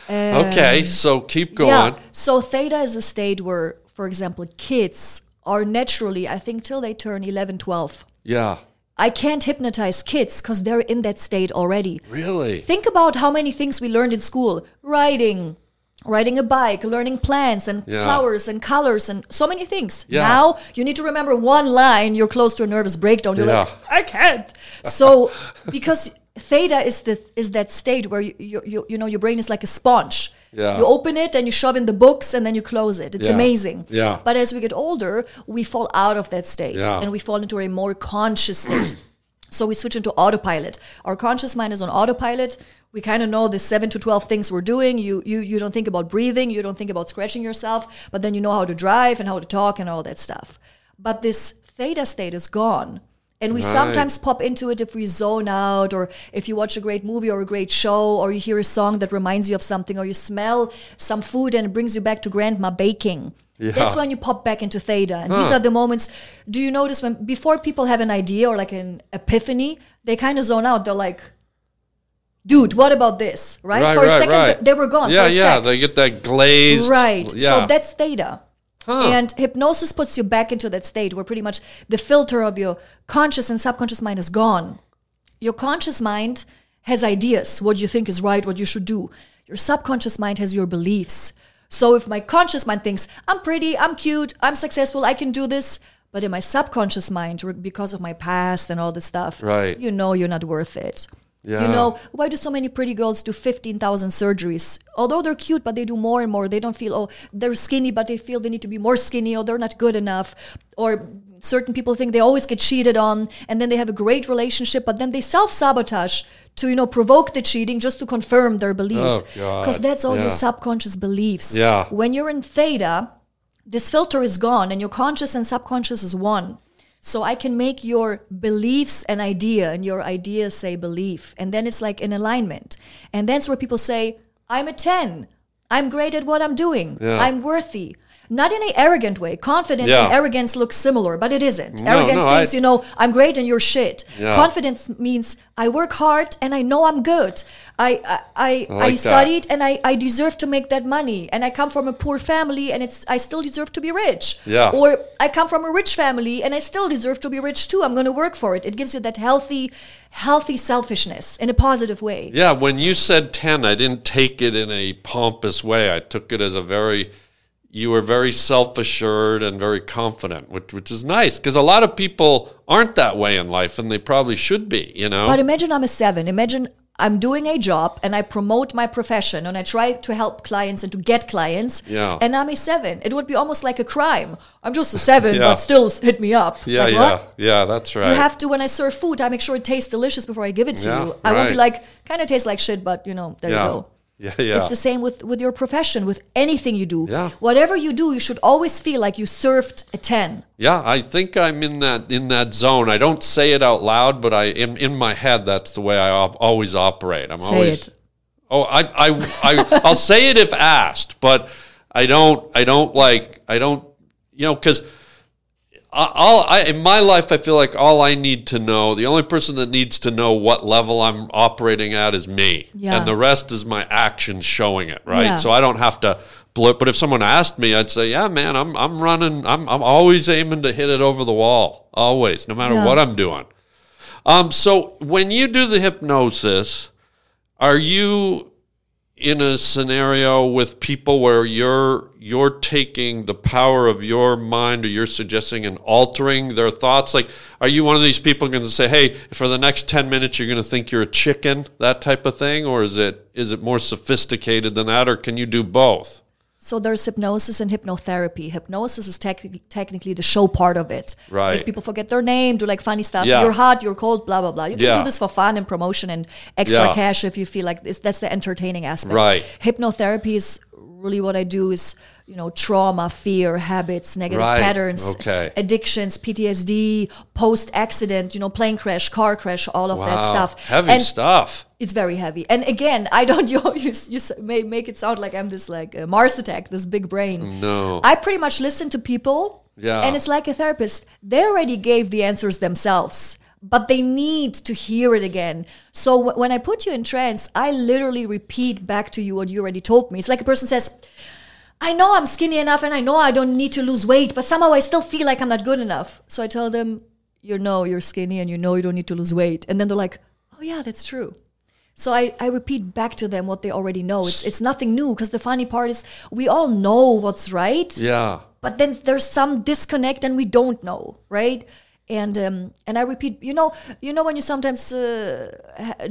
Speaker 4: Um, okay, so keep going.
Speaker 3: Yeah. So theta is a state where, for example, kids are naturally, I think, till they turn 11, 12.
Speaker 4: Yeah.
Speaker 3: I can't hypnotize kids because they're in that state already.
Speaker 4: Really?
Speaker 3: Think about how many things we learned in school riding, riding a bike, learning plants and
Speaker 4: Yeah.
Speaker 3: flowers and colors and so many things.
Speaker 4: Yeah.
Speaker 3: Now you need to remember one line, you're close to a nervous breakdown. You're
Speaker 4: Yeah.
Speaker 3: like, I can't. So, because theta is the is that state where you, you, you, you know your brain is like a sponge.
Speaker 4: Yeah.
Speaker 3: You open it and you shove in the books and then you close it. It's
Speaker 4: Yeah.
Speaker 3: amazing.
Speaker 4: Yeah.
Speaker 3: But as we get older, we fall out of that state
Speaker 4: Yeah.
Speaker 3: and we fall into a more conscious state. So we switch into autopilot. Our conscious mind is on autopilot. We kind of know the seven to twelve things we're doing. You you you don't think about breathing. You don't think about scratching yourself. But then you know how to drive and how to talk and all that stuff. But this theta state is gone. And we
Speaker 4: Right.
Speaker 3: sometimes pop into it if we zone out, or if you watch a great movie or a great show, or you hear a song that reminds you of something, or you smell some food and it brings you back to grandma baking. That's when you pop back into theta. And these are the moments. Do you notice when before people have an idea or like an epiphany, they kind of zone out. They're like, dude, what about this? Right?
Speaker 4: Right,
Speaker 3: for a
Speaker 4: right,
Speaker 3: second, they were gone.
Speaker 4: Yeah, yeah.
Speaker 3: sec.
Speaker 4: They get that glazed.
Speaker 3: Right.
Speaker 4: Yeah.
Speaker 3: So that's theta.
Speaker 4: Huh.
Speaker 3: And hypnosis puts you back into that state where pretty much the filter of your conscious and subconscious mind is gone. Your conscious mind has ideas, what you think is right, what you should do. Your subconscious mind has your beliefs. So if my conscious mind thinks, I'm pretty, I'm cute, I'm successful, I can do this, but in my subconscious mind, because of my past and all this stuff,
Speaker 4: Right.
Speaker 3: you know you're not worth it.
Speaker 4: Yeah.
Speaker 3: You know, why do so many pretty girls do 15,000 surgeries? Although they're cute, but they do more and more. They don't feel, oh, they're skinny, but they feel they need to be more skinny, or they're not good enough. Or certain people think they always get cheated on, and then they have a great relationship, but then they self sabotage to, you know, provoke the cheating just to confirm their belief.
Speaker 4: Oh,
Speaker 3: Because that's all
Speaker 4: Yeah.
Speaker 3: your subconscious beliefs.
Speaker 4: Yeah.
Speaker 3: When you're in theta, this filter is gone, and your conscious and subconscious is one. So I can make your beliefs an idea and your ideas say belief. And then it's like in alignment. And that's where people say, I'm a 10. I'm great at what I'm doing.
Speaker 4: Yeah.
Speaker 3: I'm worthy. Not in an arrogant way. Confidence
Speaker 4: Yeah.
Speaker 3: and arrogance look similar, but it isn't.
Speaker 4: No,
Speaker 3: arrogance
Speaker 4: no,
Speaker 3: thinks,
Speaker 4: I-
Speaker 3: you know, I'm great and you're shit.
Speaker 4: Yeah.
Speaker 3: Confidence means I work hard and I know I'm good. I I, I,
Speaker 4: like
Speaker 3: I
Speaker 4: that.
Speaker 3: studied and I, I deserve to make that money. And I come from a poor family and it's I still deserve to be rich.
Speaker 4: Yeah.
Speaker 3: Or I come from a rich family and I still deserve to be rich too. I'm going to work for it. It gives you that healthy, healthy selfishness in a positive way.
Speaker 4: Yeah, when you said 10, I didn't take it in a pompous way. I took it as a very, you were very self assured and very confident, which, which is nice because a lot of people aren't that way in life and they probably should be, you know?
Speaker 3: But imagine I'm a seven. Imagine I'm doing a job and I promote my profession and I try to help clients and to get clients.
Speaker 4: Yeah.
Speaker 3: And I'm a seven. It would be almost like a crime. I'm just a seven,
Speaker 4: Yeah.
Speaker 3: but still hit me up.
Speaker 4: yeah,
Speaker 3: Like,
Speaker 4: yeah,
Speaker 3: what?
Speaker 4: yeah, that's right.
Speaker 3: You have to, when I serve food, I make sure it tastes delicious before I give it to
Speaker 4: Yeah,
Speaker 3: you. I won't be like, kind of tastes like shit, but you know, there you go.
Speaker 4: Yeah, yeah.
Speaker 3: It's the same with, with your profession, with anything you do.
Speaker 4: Yeah.
Speaker 3: Whatever you do, you should always feel like you served a 10.
Speaker 4: Yeah, I think I'm in that in that zone. I don't say it out loud, but I in in my head that's the way I op- always operate. I'm
Speaker 3: Say
Speaker 4: always
Speaker 3: it.
Speaker 4: Oh, I I I I'll say it if asked, but I don't I don't like I don't you know cuz all I in my life I feel like all I need to know, the only person that needs to know what level I'm operating at is me.
Speaker 3: Yeah.
Speaker 4: And the rest is my actions showing it, right?
Speaker 3: Yeah.
Speaker 4: So I don't have to blow it. But if someone asked me, I'd say, "Yeah, man, I'm I'm running. I'm I'm always aiming to hit it over the wall, always, no matter
Speaker 3: Yeah.
Speaker 4: what I'm doing." Um, so when you do the hypnosis, are you in a scenario with people where you're you're taking the power of your mind or you're suggesting and altering their thoughts like are you one of these people going to say hey for the next 10 minutes you're going to think you're a chicken that type of thing or is it is it more sophisticated than that or can you do both
Speaker 3: So there's hypnosis and hypnotherapy. Hypnosis is technically technically the show part of it.
Speaker 4: Right.
Speaker 3: Make people forget their name, do like funny stuff.
Speaker 4: Yeah.
Speaker 3: You're hot, you're cold, blah blah blah. You can
Speaker 4: Yeah.
Speaker 3: do this for fun and promotion and extra
Speaker 4: Yeah.
Speaker 3: cash if you feel like this. That's the entertaining aspect.
Speaker 4: Right.
Speaker 3: Hypnotherapy is really what I do is you know trauma, fear, habits, negative
Speaker 4: Right.
Speaker 3: patterns,
Speaker 4: Okay.
Speaker 3: addictions, PTSD, post accident, you know, plane crash, car crash, all of that stuff.
Speaker 4: heavy
Speaker 3: And-
Speaker 4: stuff
Speaker 3: it's very heavy. And again, I don't you you, you may make it sound like I'm this like uh, Mars attack, this big brain.
Speaker 4: No.
Speaker 3: I pretty much listen to people.
Speaker 4: Yeah.
Speaker 3: And it's like a therapist. They already gave the answers themselves, but they need to hear it again. So w- when I put you in trance, I literally repeat back to you what you already told me. It's like a person says, I know I'm skinny enough and I know I don't need to lose weight, but somehow I still feel like I'm not good enough. So I tell them, you know you're skinny and you know you don't need to lose weight. And then they're like, oh yeah, that's true. So I, I repeat back to them what they already know. It's, it's nothing new because the funny part is we all know what's right,
Speaker 4: yeah
Speaker 3: but then there's some disconnect and we don't know, right? And um, and I repeat, you know, you know when you sometimes uh,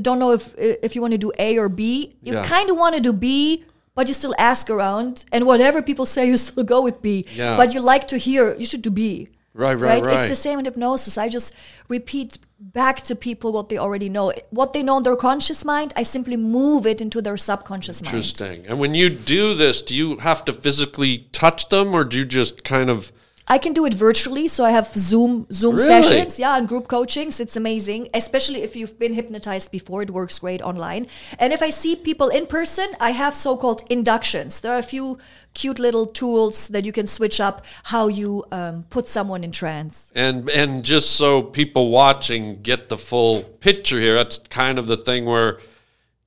Speaker 3: don't know if if you want to do A or B, you
Speaker 4: Yeah.
Speaker 3: kind of want to do B, but you still ask around, and whatever people say, you still go with B.
Speaker 4: Yeah.
Speaker 3: But you like to hear, you should do B.
Speaker 4: Right, right, right.
Speaker 3: It's the same in hypnosis. I just repeat back to people what they already know. What they know in their conscious mind, I simply move it into their subconscious mind.
Speaker 4: interesting and when you do this do you have to physically touch them or do you just kind of
Speaker 3: I can do it virtually, so I have Zoom Zoom
Speaker 4: Really?
Speaker 3: sessions, yeah, and group coachings. It's amazing, especially if you've been hypnotized before. It works great online. And if I see people in person, I have so-called inductions. There are a few cute little tools that you can switch up how you um, put someone in trance.
Speaker 4: And and just so people watching get the full picture here, that's kind of the thing where,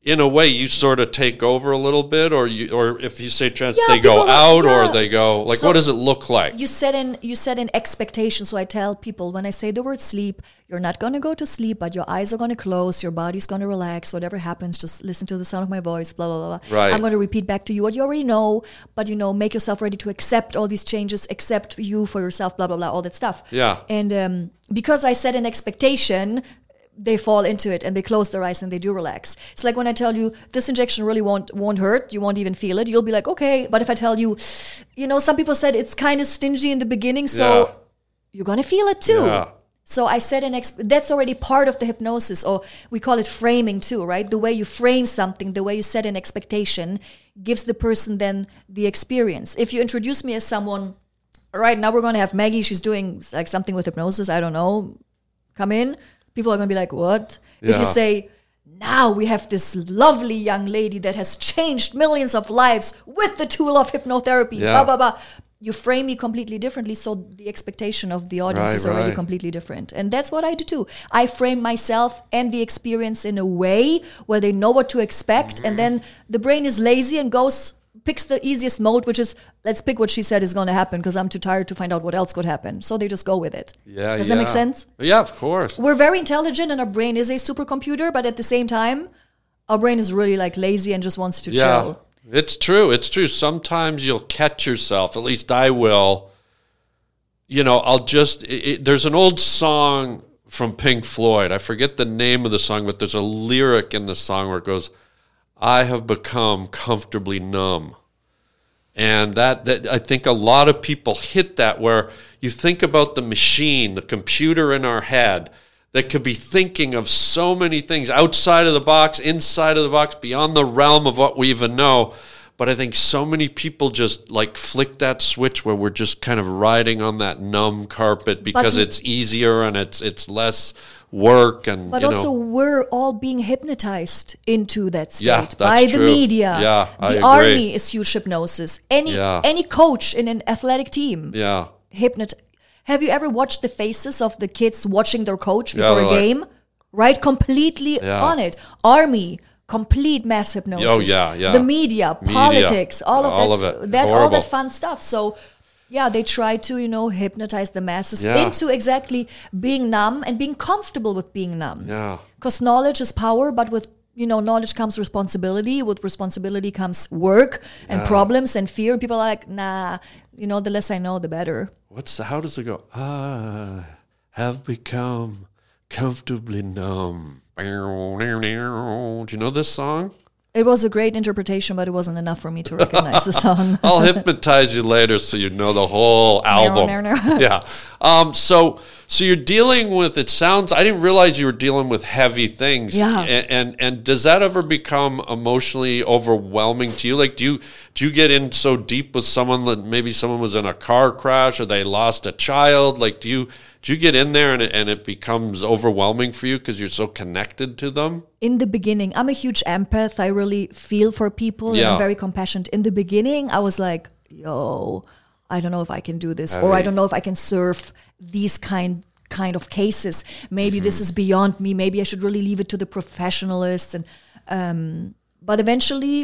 Speaker 4: in a way, you sort of take over a little bit, or you, or if you say trance,
Speaker 3: Yeah,
Speaker 4: they go out,
Speaker 3: yeah.
Speaker 4: or they go like,
Speaker 3: So-
Speaker 4: what does it look like?
Speaker 3: You set in you set in expectations. So I tell people when I say the word sleep, you're not going to go to sleep, but your eyes are going to close, your body's going to relax. Whatever happens, just listen to the sound of my voice. Blah blah blah. blah.
Speaker 4: Right.
Speaker 3: I'm going to repeat back to you what you already know, but you know, make yourself ready to accept all these changes, accept you for yourself. Blah blah blah. All that stuff.
Speaker 4: Yeah.
Speaker 3: And um, because I set an expectation. They fall into it and they close their eyes and they do relax. It's like when I tell you this injection really won't won't hurt, you won't even feel it. You'll be like, okay. But if I tell you, you know, some people said it's kind of stingy in the beginning, so
Speaker 4: Yeah.
Speaker 3: you're gonna feel it too.
Speaker 4: Yeah.
Speaker 3: So I said an ex- that's already part of the hypnosis, or we call it framing too, right? The way you frame something, the way you set an expectation, gives the person then the experience. If you introduce me as someone, all right, now we're gonna have Maggie. She's doing like something with hypnosis. I don't know. Come in. People are gonna be like, what? If you say. Now we have this lovely young lady that has changed millions of lives with the tool of hypnotherapy.
Speaker 4: Yeah.
Speaker 3: Blah blah blah. You frame me completely differently, so the expectation of the audience
Speaker 4: Right,
Speaker 3: is already
Speaker 4: right.
Speaker 3: completely different. And that's what I do too. I frame myself and the experience in a way where they know what to expect, and then the brain is lazy and goes picks the easiest mode, which is let's pick what she said is going to happen because I'm too tired to find out what else could happen. So they just go with it.
Speaker 4: yeah,
Speaker 3: Does
Speaker 4: yeah.
Speaker 3: that make sense?
Speaker 4: Yeah, of course.
Speaker 3: We're very intelligent, and our brain is a supercomputer, but at the same time, our brain is really like lazy and just wants to
Speaker 4: Yeah,
Speaker 3: chill.
Speaker 4: it's true. It's true. Sometimes you'll catch yourself. At least I will. You know, I'll just. It, it- there's an old song from Pink Floyd. I forget the name of the song, but there's a lyric in the song where it goes, "I have become comfortably numb." And that, that I think a lot of people hit that where you think about the machine, the computer in our head that could be thinking of so many things outside of the box, inside of the box, beyond the realm of what we even know. But I think so many people just like flick that switch where we're just kind of riding on that numb carpet because
Speaker 3: But-
Speaker 4: it's easier and it's it's less work and
Speaker 3: But also,
Speaker 4: know
Speaker 3: we're all being hypnotized into that state
Speaker 4: Yeah,
Speaker 3: by the media.
Speaker 4: Yeah,
Speaker 3: the
Speaker 4: I agree.
Speaker 3: army is huge hypnosis. Any
Speaker 4: Yeah.
Speaker 3: any coach in an athletic team
Speaker 4: yeah
Speaker 3: hypnot. Have you ever watched the faces of the kids watching their coach
Speaker 4: Yeah,
Speaker 3: before a
Speaker 4: they're like-
Speaker 3: game? Right, completely
Speaker 4: Yeah.
Speaker 3: on it. Army, complete mass hypnosis.
Speaker 4: Oh, yeah, yeah.
Speaker 3: The media,
Speaker 4: Media,
Speaker 3: politics, all of
Speaker 4: all
Speaker 3: that,
Speaker 4: of it.
Speaker 3: that all that fun stuff. So. Yeah, they try to, you know, hypnotize the masses
Speaker 4: Yeah.
Speaker 3: into exactly being numb and being comfortable with being numb
Speaker 4: yeah
Speaker 3: because knowledge is power but with you know knowledge comes responsibility with responsibility comes work and problems and fear and people are like nah you know the less i know the better
Speaker 4: What's the, how does it go? I have become comfortably numb. Do you know this song?
Speaker 3: it was a great interpretation but it wasn't enough for me to recognize the song
Speaker 4: I'll hypnotize you later so you know the whole album.
Speaker 3: no, no.
Speaker 4: yeah. Um, so so you're dealing with it sounds I didn't realize you were dealing with heavy things.
Speaker 3: Yeah.
Speaker 4: And and, and does that ever become emotionally overwhelming to you? Like do you do you get in so deep with someone that maybe someone was in a car crash or they lost a child? Like do you do you get in there and it, and it becomes overwhelming for you because you're so connected to them?
Speaker 3: in the beginning i'm a huge empath. I really feel for people and
Speaker 4: Yeah.
Speaker 3: i'm very compassionate. In the beginning i was like yo i don't know if i can do this or i don't know if i can serve these kind kind of cases. Maybe this
Speaker 4: Mm-hmm.
Speaker 3: is beyond me. Maybe i should really leave it to the professionalists. And um but eventually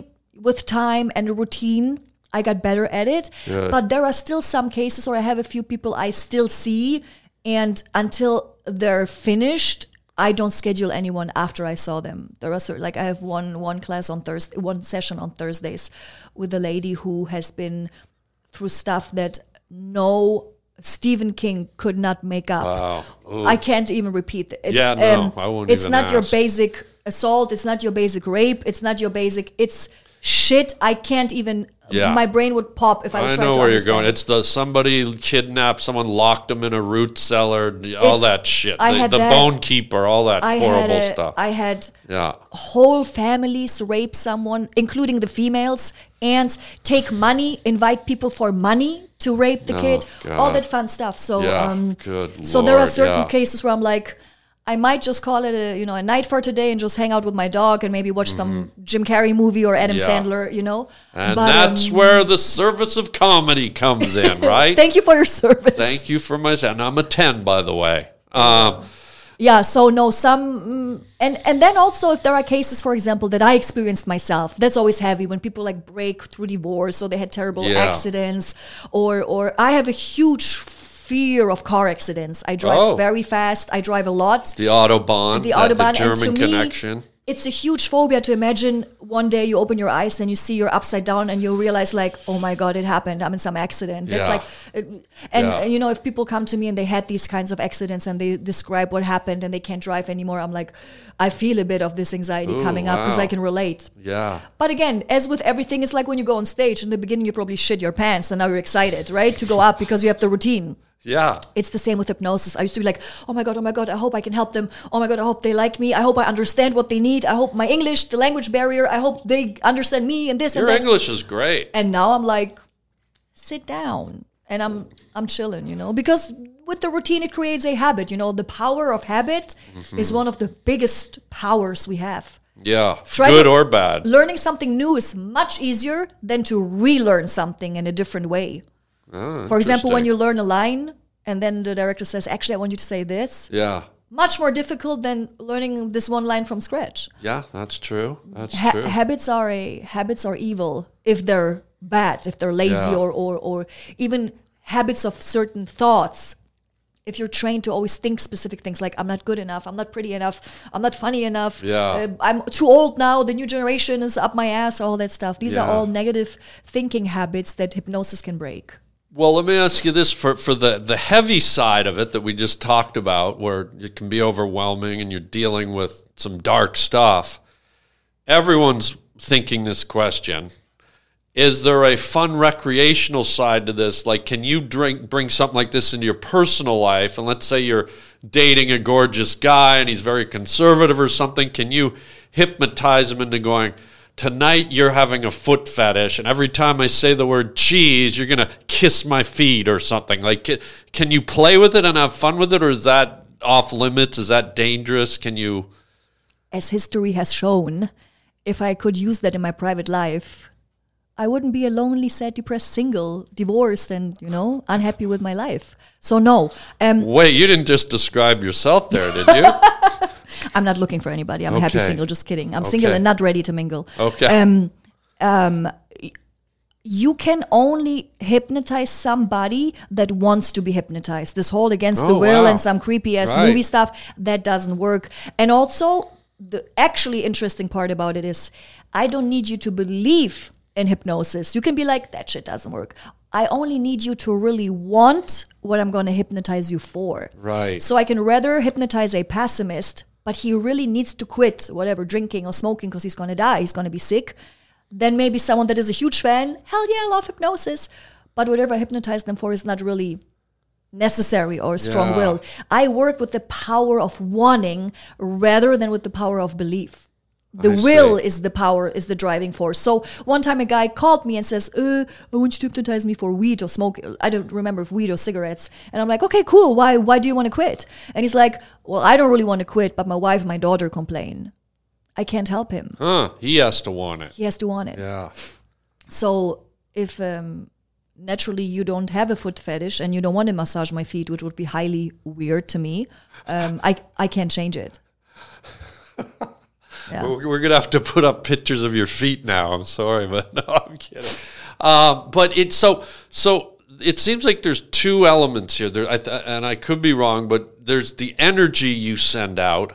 Speaker 3: with time and a routine i got better at it. But there are still some cases where i have a few people i still see and until they're finished I don't schedule anyone after I saw them. There are certain, like I have one one class on Thursday, one session on Thursdays with a lady who has been through stuff that no Stephen King could not make up.
Speaker 4: Wow.
Speaker 3: I can't even repeat it. It's,
Speaker 4: Yeah, no, um, I won't
Speaker 3: It's not your basic assault. It's not your basic rape. It's not your basic. It's shit. I can't even.
Speaker 4: Yeah.
Speaker 3: My brain would pop if I would
Speaker 4: I know
Speaker 3: to
Speaker 4: where you're going.
Speaker 3: it.
Speaker 4: It's the somebody kidnapped someone, locked them in a root cellar, all
Speaker 3: It's-
Speaker 4: that shit.
Speaker 3: I
Speaker 4: the
Speaker 3: had
Speaker 4: the
Speaker 3: that.
Speaker 4: bone keeper, all that
Speaker 3: I
Speaker 4: horrible
Speaker 3: a,
Speaker 4: stuff.
Speaker 3: I had
Speaker 4: yeah,
Speaker 3: whole families rape someone, including the females, and take money, invite people for money to rape the kid, all that fun stuff. So,
Speaker 4: Yeah,
Speaker 3: um,
Speaker 4: good
Speaker 3: so there are certain
Speaker 4: yeah.
Speaker 3: cases where I'm like, I might just call it a you know a night for today and just hang out with my dog and maybe watch some Jim Carrey movie or Adam
Speaker 4: Mm-hmm. Yeah.
Speaker 3: Sandler, you know.
Speaker 4: And
Speaker 3: But,
Speaker 4: that's
Speaker 3: um,
Speaker 4: where the service of comedy comes in, right?
Speaker 3: Thank you for your service.
Speaker 4: Thank you for my. And I'm a 10, by the way. Um,
Speaker 3: Yeah, so no, some, mm, and and then also if there are cases, for example, that I experienced myself, that's always heavy when people like break through divorce or they had terrible
Speaker 4: Yeah.
Speaker 3: accidents, or or I have a huge fear of car accidents. I drive
Speaker 4: Oh.
Speaker 3: very fast. I drive a lot.
Speaker 4: the Autobahn,
Speaker 3: The Autobahn,
Speaker 4: the
Speaker 3: and to
Speaker 4: German
Speaker 3: me,
Speaker 4: connection.
Speaker 3: It's a huge phobia to imagine one day you open your eyes and you see you're upside down and you realize like, oh my god, it happened. I'm in some accident. That's
Speaker 4: Yeah.
Speaker 3: like, and
Speaker 4: Yeah.
Speaker 3: you know, if people come to me and they had these kinds of accidents and they describe what happened and they can't drive anymore, I'm like, I feel a bit of this anxiety
Speaker 4: Ooh,
Speaker 3: coming up because
Speaker 4: wow.
Speaker 3: I can relate.
Speaker 4: Yeah.
Speaker 3: But again, as with everything, it's like when you go on stage. In the beginning, you probably shit your pants, and now you're excited, right, to go up because you have the routine.
Speaker 4: Yeah.
Speaker 3: It's the same with hypnosis. I used to be like, oh my God, oh my God, I hope I can help them. Oh my God, I hope they like me. I hope I understand what they need. I hope my English, the language barrier, I hope they understand me and this
Speaker 4: Your
Speaker 3: and that.
Speaker 4: English is great.
Speaker 3: And now I'm like, sit down. And I'm I'm chilling, you know, because with the routine it creates a habit. You know, the power of habit
Speaker 4: Mm-hmm.
Speaker 3: is one of the biggest powers we have.
Speaker 4: Yeah.
Speaker 3: Try
Speaker 4: Good or bad.
Speaker 3: Learning something new is much easier than to relearn something in a different way.
Speaker 4: Ah,
Speaker 3: For example, when you learn a line and then the director says, actually, I want you to say this,
Speaker 4: Yeah.
Speaker 3: much more difficult than learning this one line from scratch.
Speaker 4: Yeah, that's true. That's
Speaker 3: Ha-
Speaker 4: true.
Speaker 3: habits are a habits are evil if they're bad, if they're lazy,
Speaker 4: Yeah.
Speaker 3: or, or or even habits of certain thoughts. If you're trained to always think specific things like I'm not good enough, I'm not pretty enough, I'm not funny enough,
Speaker 4: Yeah.
Speaker 3: uh, I'm too old now, the new generation is up my ass, all that stuff. These are all negative thinking habits that hypnosis can break.
Speaker 4: Well, let me ask you this for, for the, the heavy side of it that we just talked about, where it can be overwhelming and you're dealing with some dark stuff. Everyone's thinking this question Is there a fun recreational side to this? Like, can you drink, bring something like this into your personal life? And let's say you're dating a gorgeous guy and he's very conservative or something. Can you hypnotize him into going, Tonight you're having a foot fetish, and every time I say the word cheese, you're gonna kiss my feet or something. Like, can you play with it and have fun with it, or is that off limits? Is that dangerous? Can you?
Speaker 3: as history has shown, if I could use that in my private life, I wouldn't be a lonely, sad, depressed single, divorced, and you know, unhappy with my life. So no, um,
Speaker 4: Wait, you didn't just describe yourself there, did you?
Speaker 3: I'm not looking for anybody. I'm a happy single. Just kidding. I'm single and not ready to mingle.
Speaker 4: Okay.
Speaker 3: Um, um, you can only hypnotize somebody that wants to be hypnotized. This whole against the
Speaker 4: Oh,
Speaker 3: will
Speaker 4: wow.
Speaker 3: and some creepy ass
Speaker 4: Right.
Speaker 3: movie stuff that doesn't work. And also, the actually interesting part about it is, I don't need you to believe in hypnosis. You can be like, that shit doesn't work. I only need you to really want what I'm going to hypnotize you for.
Speaker 4: Right.
Speaker 3: So I can rather hypnotize a pessimist, but he really needs to quit whatever drinking or smoking because he's going to die, he's going to be sick, then maybe someone that is a huge fan. Hell yeah, I love hypnosis. But whatever I hypnotize them for is not really necessary or strong
Speaker 4: Yeah.
Speaker 3: will. I work with the power of wanting rather than with the power of belief. The
Speaker 4: I
Speaker 3: will
Speaker 4: see.
Speaker 3: is the power, is the driving force. So one time a guy called me and says, uh, I want you to hypnotize me for weed or smoke. I don't remember if weed or cigarettes. And I'm like, okay, cool. Why, why do you want to quit? And he's like, well, I don't really want to quit, but my wife and my daughter complain. I can't help him.
Speaker 4: Huh? He has to want it.
Speaker 3: He has to want it.
Speaker 4: Yeah.
Speaker 3: So if um, naturally you don't have a foot fetish and you don't want to massage my feet, which would be highly weird to me, um, I I can't change it. Yeah.
Speaker 4: We're, we're gonna have to put up pictures of your feet now. I'm sorry, but no, I'm kidding. Um, but it's so so. It seems like there's two elements here. There, I th- and I could be wrong, but there's the energy you send out.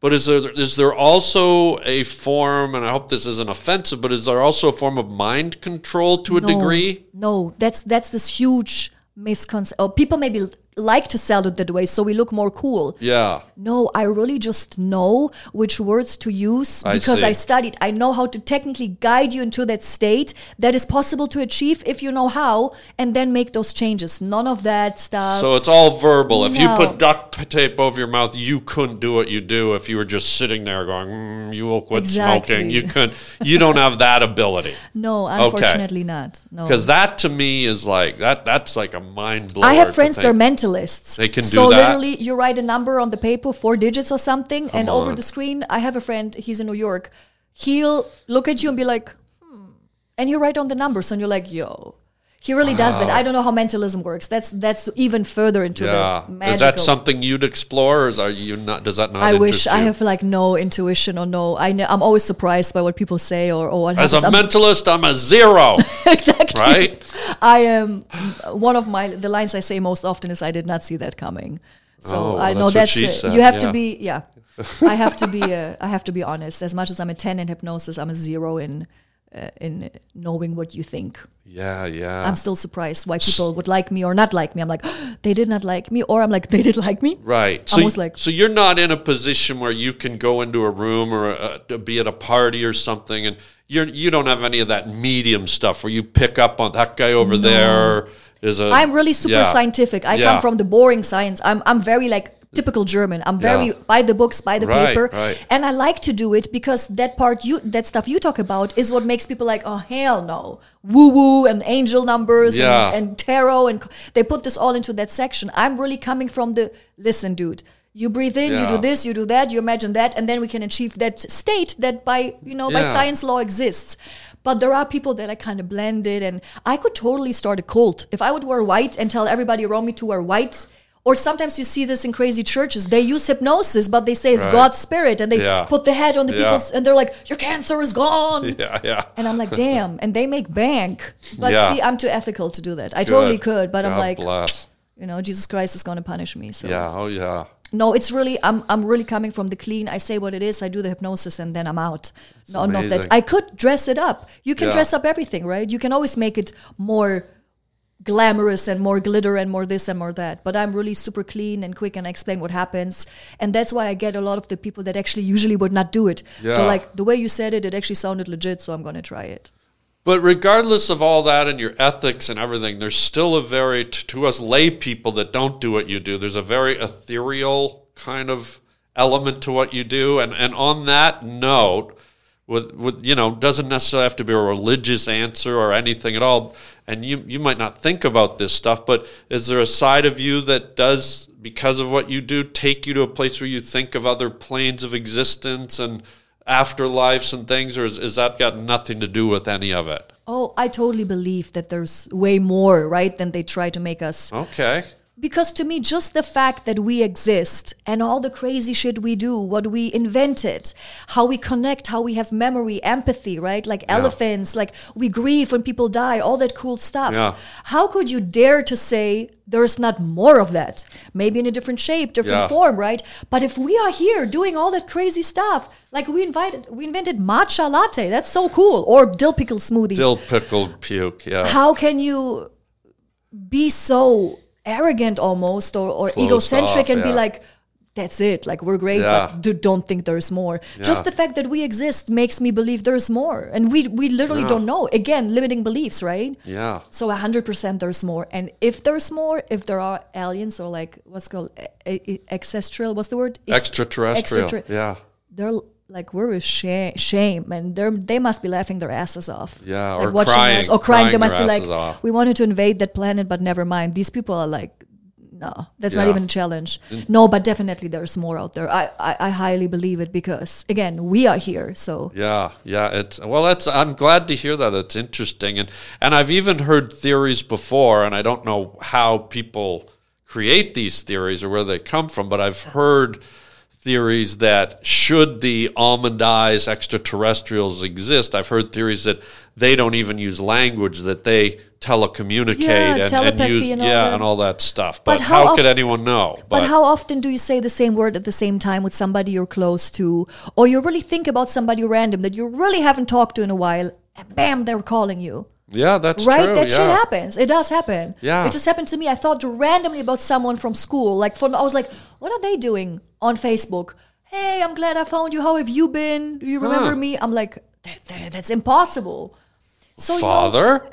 Speaker 4: But is there is there also a form? And I hope this isn't offensive, but is there also a form of mind control to a
Speaker 3: No,
Speaker 4: degree?
Speaker 3: No, that's that's this huge misconception. Oh, people maybe like to sell it that way so we look more cool.
Speaker 4: Yeah.
Speaker 3: No, I really just know which words to use
Speaker 4: I
Speaker 3: because
Speaker 4: see.
Speaker 3: I studied. I know how to technically guide you into that state that is possible to achieve if you know how, and then make those changes. None of that stuff.
Speaker 4: So it's all verbal. If you put duct tape over your mouth, you couldn't do what you do if you were just sitting there going, mm, "You will quit
Speaker 3: Exactly.
Speaker 4: smoking." You couldn't. You don't have that ability
Speaker 3: no, unfortunately not. No.
Speaker 4: because that to me is like that. That's like a mind blower.
Speaker 3: I have friends that are
Speaker 4: think.
Speaker 3: Mentalists.
Speaker 4: They can do
Speaker 3: so
Speaker 4: that?
Speaker 3: literally, you write a number on the paper, four digits or something, and over the screen, I have a friend. He's in New York. He'll look at you and be like, hmm. and he'll write on the numbers, and you're like, yo. He really does that. I don't know how mentalism works. That's that's even further into
Speaker 4: Yeah.
Speaker 3: the magical.
Speaker 4: Is that something you'd explore, or is, are you not? Does that not?
Speaker 3: I wish I have like no intuition or no. I know, I'm always surprised by what people say or, or what
Speaker 4: As a
Speaker 3: happens. I'm-
Speaker 4: mentalist, I'm a zero,
Speaker 3: exactly.
Speaker 4: right?
Speaker 3: I am one of my the lines I say most often is I did not see that coming. So
Speaker 4: Oh,
Speaker 3: I
Speaker 4: that's
Speaker 3: know that's it.
Speaker 4: said,
Speaker 3: you have
Speaker 4: yeah.
Speaker 3: to be yeah. I have to be uh, I have to be honest. As much as I'm a 10 in hypnosis, I'm a 0 in uh, in knowing what you think.
Speaker 4: Yeah, yeah.
Speaker 3: I'm still surprised why people would like me or not like me. I'm like they did not like me or I'm like they did like me.
Speaker 4: Right. So,
Speaker 3: Almost like-
Speaker 4: so you're not in a position where you can go into a room or a, be at a party or something, and you're you don't have any of that medium stuff where you pick up on that guy over there is a.
Speaker 3: I'm really super
Speaker 4: yeah.
Speaker 3: scientific. I
Speaker 4: Yeah.
Speaker 3: come from the boring science. I'm I'm very like typical German. I'm very
Speaker 4: Yeah.
Speaker 3: by the books, by the
Speaker 4: Right,
Speaker 3: paper,
Speaker 4: right.
Speaker 3: and I like to do it because that part you that stuff you talk about is what makes people like, oh hell no, woo woo and angel numbers
Speaker 4: Yeah.
Speaker 3: and, and tarot and they put this all into that section. I'm really coming from the listen, dude. You breathe in, you do this, you do that, you imagine that, and then we can achieve that state that by you know by science law exists. But there are people that are kind of blended, and I could totally start a cult if I would wear white and tell everybody around me to wear white. Or sometimes you see this in crazy churches. They use hypnosis, but they say it's
Speaker 4: Right.
Speaker 3: God's spirit, and they
Speaker 4: Yeah.
Speaker 3: put the head on the
Speaker 4: Yeah.
Speaker 3: people's, and they're like, "Your cancer is gone."
Speaker 4: Yeah, yeah.
Speaker 3: And I'm like, "Damn!" And they make bank. But
Speaker 4: Yeah.
Speaker 3: see, I'm too ethical to do that. I totally could, but I'm like,
Speaker 4: bless.
Speaker 3: you know, Jesus Christ is going to punish me. So
Speaker 4: Yeah. Oh, yeah.
Speaker 3: no, it's really I'm I'm really coming from the clean. I say what it is. I do the hypnosis and then I'm out. No, not that. I could dress it up. You can
Speaker 4: Yeah.
Speaker 3: dress up everything, right? You can always make it more glamorous and more glitter and more this and more that. But I'm really super clean and quick and I explain what happens. And that's why I get a lot of the people that actually usually would not do it.
Speaker 4: Yeah.
Speaker 3: They're like, the way you said it, it actually sounded legit, so I'm gonna try it.
Speaker 4: But regardless of all that and your ethics and everything, there's still a very, t- to us lay people that don't do what you do, there's a very ethereal kind of element to what you do. And, and on that note, with, with, you know, doesn't necessarily have to be a religious answer or anything at all. And you, you might not think about this stuff, but is there a side of you that does, because of what you do, take you to a place where you think of other planes of existence and afterlives and things, or is, is that got nothing to do with any of it?
Speaker 3: Oh, I totally believe that there's way more, right, than they try to make us
Speaker 4: Okay.
Speaker 3: Because to me, just the fact that we exist and all the crazy shit we do, what we invented, how we connect, how we have memory, empathy, right? Like elephants, like we grieve when people die, all that cool stuff.
Speaker 4: Yeah.
Speaker 3: How could you dare to say there's not more of that? Maybe in a different shape, different
Speaker 4: Yeah.
Speaker 3: form, right? But if we are here doing all that crazy stuff, like we invited, we invented matcha latte, that's so cool, or dill pickle smoothies
Speaker 4: Dill pickled puke. Yeah.
Speaker 3: how can you be so arrogant almost or, or egocentric
Speaker 4: off,
Speaker 3: and be like that's it like we're great
Speaker 4: Yeah.
Speaker 3: but don't think there's more just the fact that we exist makes me believe there's more and we we literally
Speaker 4: Yeah.
Speaker 3: don't know again limiting beliefs right
Speaker 4: yeah.
Speaker 3: so 100% there's more and if there's more if there are aliens or like what's called e- e- ancestral what's the word Ex-
Speaker 4: Extraterrestrial.
Speaker 3: extraterri-
Speaker 4: yeah.
Speaker 3: they're like we're a shame, shame and they're they must be laughing their asses off
Speaker 4: Yeah,
Speaker 3: like
Speaker 4: or
Speaker 3: watching
Speaker 4: crying-
Speaker 3: us or crying,
Speaker 4: crying
Speaker 3: they must be like
Speaker 4: off.
Speaker 3: we wanted to invade that planet but never mind these people are like no that's not even a challenge mm. no but definitely there's more out there I, I i highly believe it because again we are here so
Speaker 4: Yeah, yeah. It's well. That's. I'm glad to hear that. It's interesting, and and I've even heard theories before, and I don't know how people create these theories or where they come from, but I've heard theories that should the almond eyes extraterrestrials exist, I've heard theories that they don't even use language, that they telecommunicate
Speaker 3: Yeah,
Speaker 4: and, and use
Speaker 3: and all
Speaker 4: yeah
Speaker 3: that.
Speaker 4: and all that stuff. But,
Speaker 3: But
Speaker 4: how,
Speaker 3: how
Speaker 4: could
Speaker 3: of-
Speaker 4: anyone know?
Speaker 3: But how often do you say the same word at the same time with somebody you're close to, or you really think about somebody random that you really haven't talked to in a while, and bam, they're calling you?
Speaker 4: Yeah, that's
Speaker 3: right?
Speaker 4: true.
Speaker 3: that
Speaker 4: yeah.
Speaker 3: shit happens. It does happen.
Speaker 4: Yeah.
Speaker 3: It just happened to me. I thought randomly about someone from school. Like, from, I was like, what are they doing on Facebook? Hey, I'm glad I found you. How have you been? Do you remember
Speaker 4: Huh.
Speaker 3: me? I'm like, that, that, that's impossible. So, you know-
Speaker 4: Father?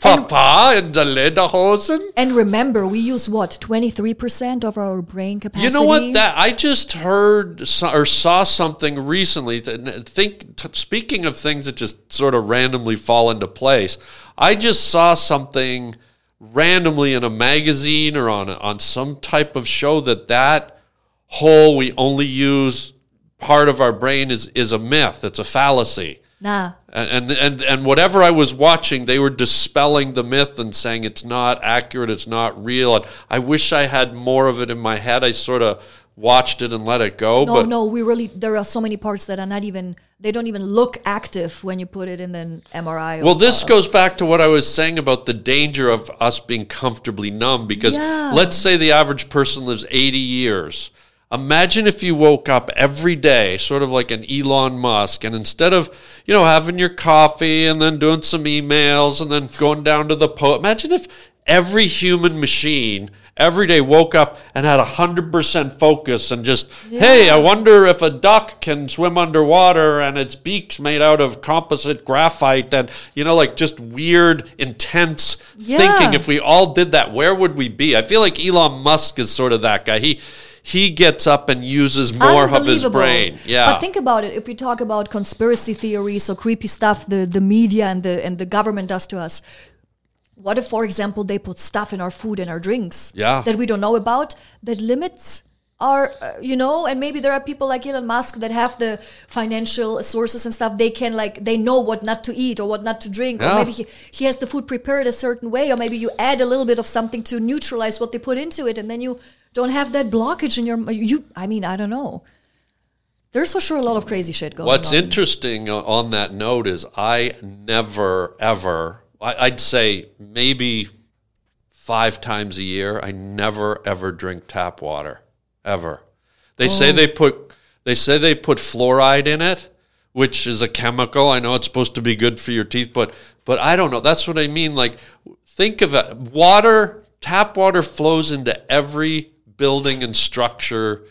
Speaker 4: Papa in the lederhosen?
Speaker 3: and remember, we use what, 23% of our brain capacity?
Speaker 4: You know what? That I just heard or saw something recently. Think speaking of things that just sort of randomly fall into place. I just saw something randomly in a magazine or on on some type of show that that whole we only use part of our brain is is a myth. It's a fallacy.
Speaker 3: Nah.
Speaker 4: And, and and whatever I was watching, they were dispelling the myth and saying it's not accurate, it's not real. And I wish I had more of it in my head. I sort of watched it and let it go.
Speaker 3: No,
Speaker 4: but
Speaker 3: no, we really, there are so many parts that are not even, they don't even look active when you put it in an MRI.
Speaker 4: well, this goes back to what I was saying about the danger of us being comfortably numb. Because
Speaker 3: Yeah.
Speaker 4: let's say the average person lives 80 years. Imagine if you woke up every day, sort of like an Elon Musk, and instead of, you know, having your coffee and then doing some emails and then going down to the post, imagine if every human machine every day woke up and had 100% focus and just, hey, I wonder if a duck can swim underwater and its beak's made out of composite graphite and, you know, like just weird, intense
Speaker 3: Yeah.
Speaker 4: thinking. If we all did that, where would we be? I feel like Elon Musk is sort of that guy. He, he gets up and uses more of his brain. Yeah.
Speaker 3: But think about it. If we talk about conspiracy theories or creepy stuff the, the media and the and the government does to us, what if, for example, they put stuff in our food and our drinks
Speaker 4: Yeah.
Speaker 3: that we don't know about that limits our, uh, you know, and maybe there are people like Elon Musk that have the financial sources and stuff. They can like they know what not to eat or what not to drink,
Speaker 4: Yeah.
Speaker 3: or maybe he, he has the food prepared a certain way, or maybe you add a little bit of something to neutralize what they put into it, and then you don't have that blockage in your you. I mean, I don't know. There's for sure a lot of crazy shit going
Speaker 4: What's
Speaker 3: on.
Speaker 4: What's interesting on that note is I never, ever, I- I'd say maybe five times a year, I never, ever drink tap water. Ever. They
Speaker 3: Oh.
Speaker 4: say they put, they say they put fluoride in it, which is a chemical. I know it's supposed to be good for your teeth, but, but I don't know. That's what I mean. Like, think of it. Water, tap water flows into every building and structure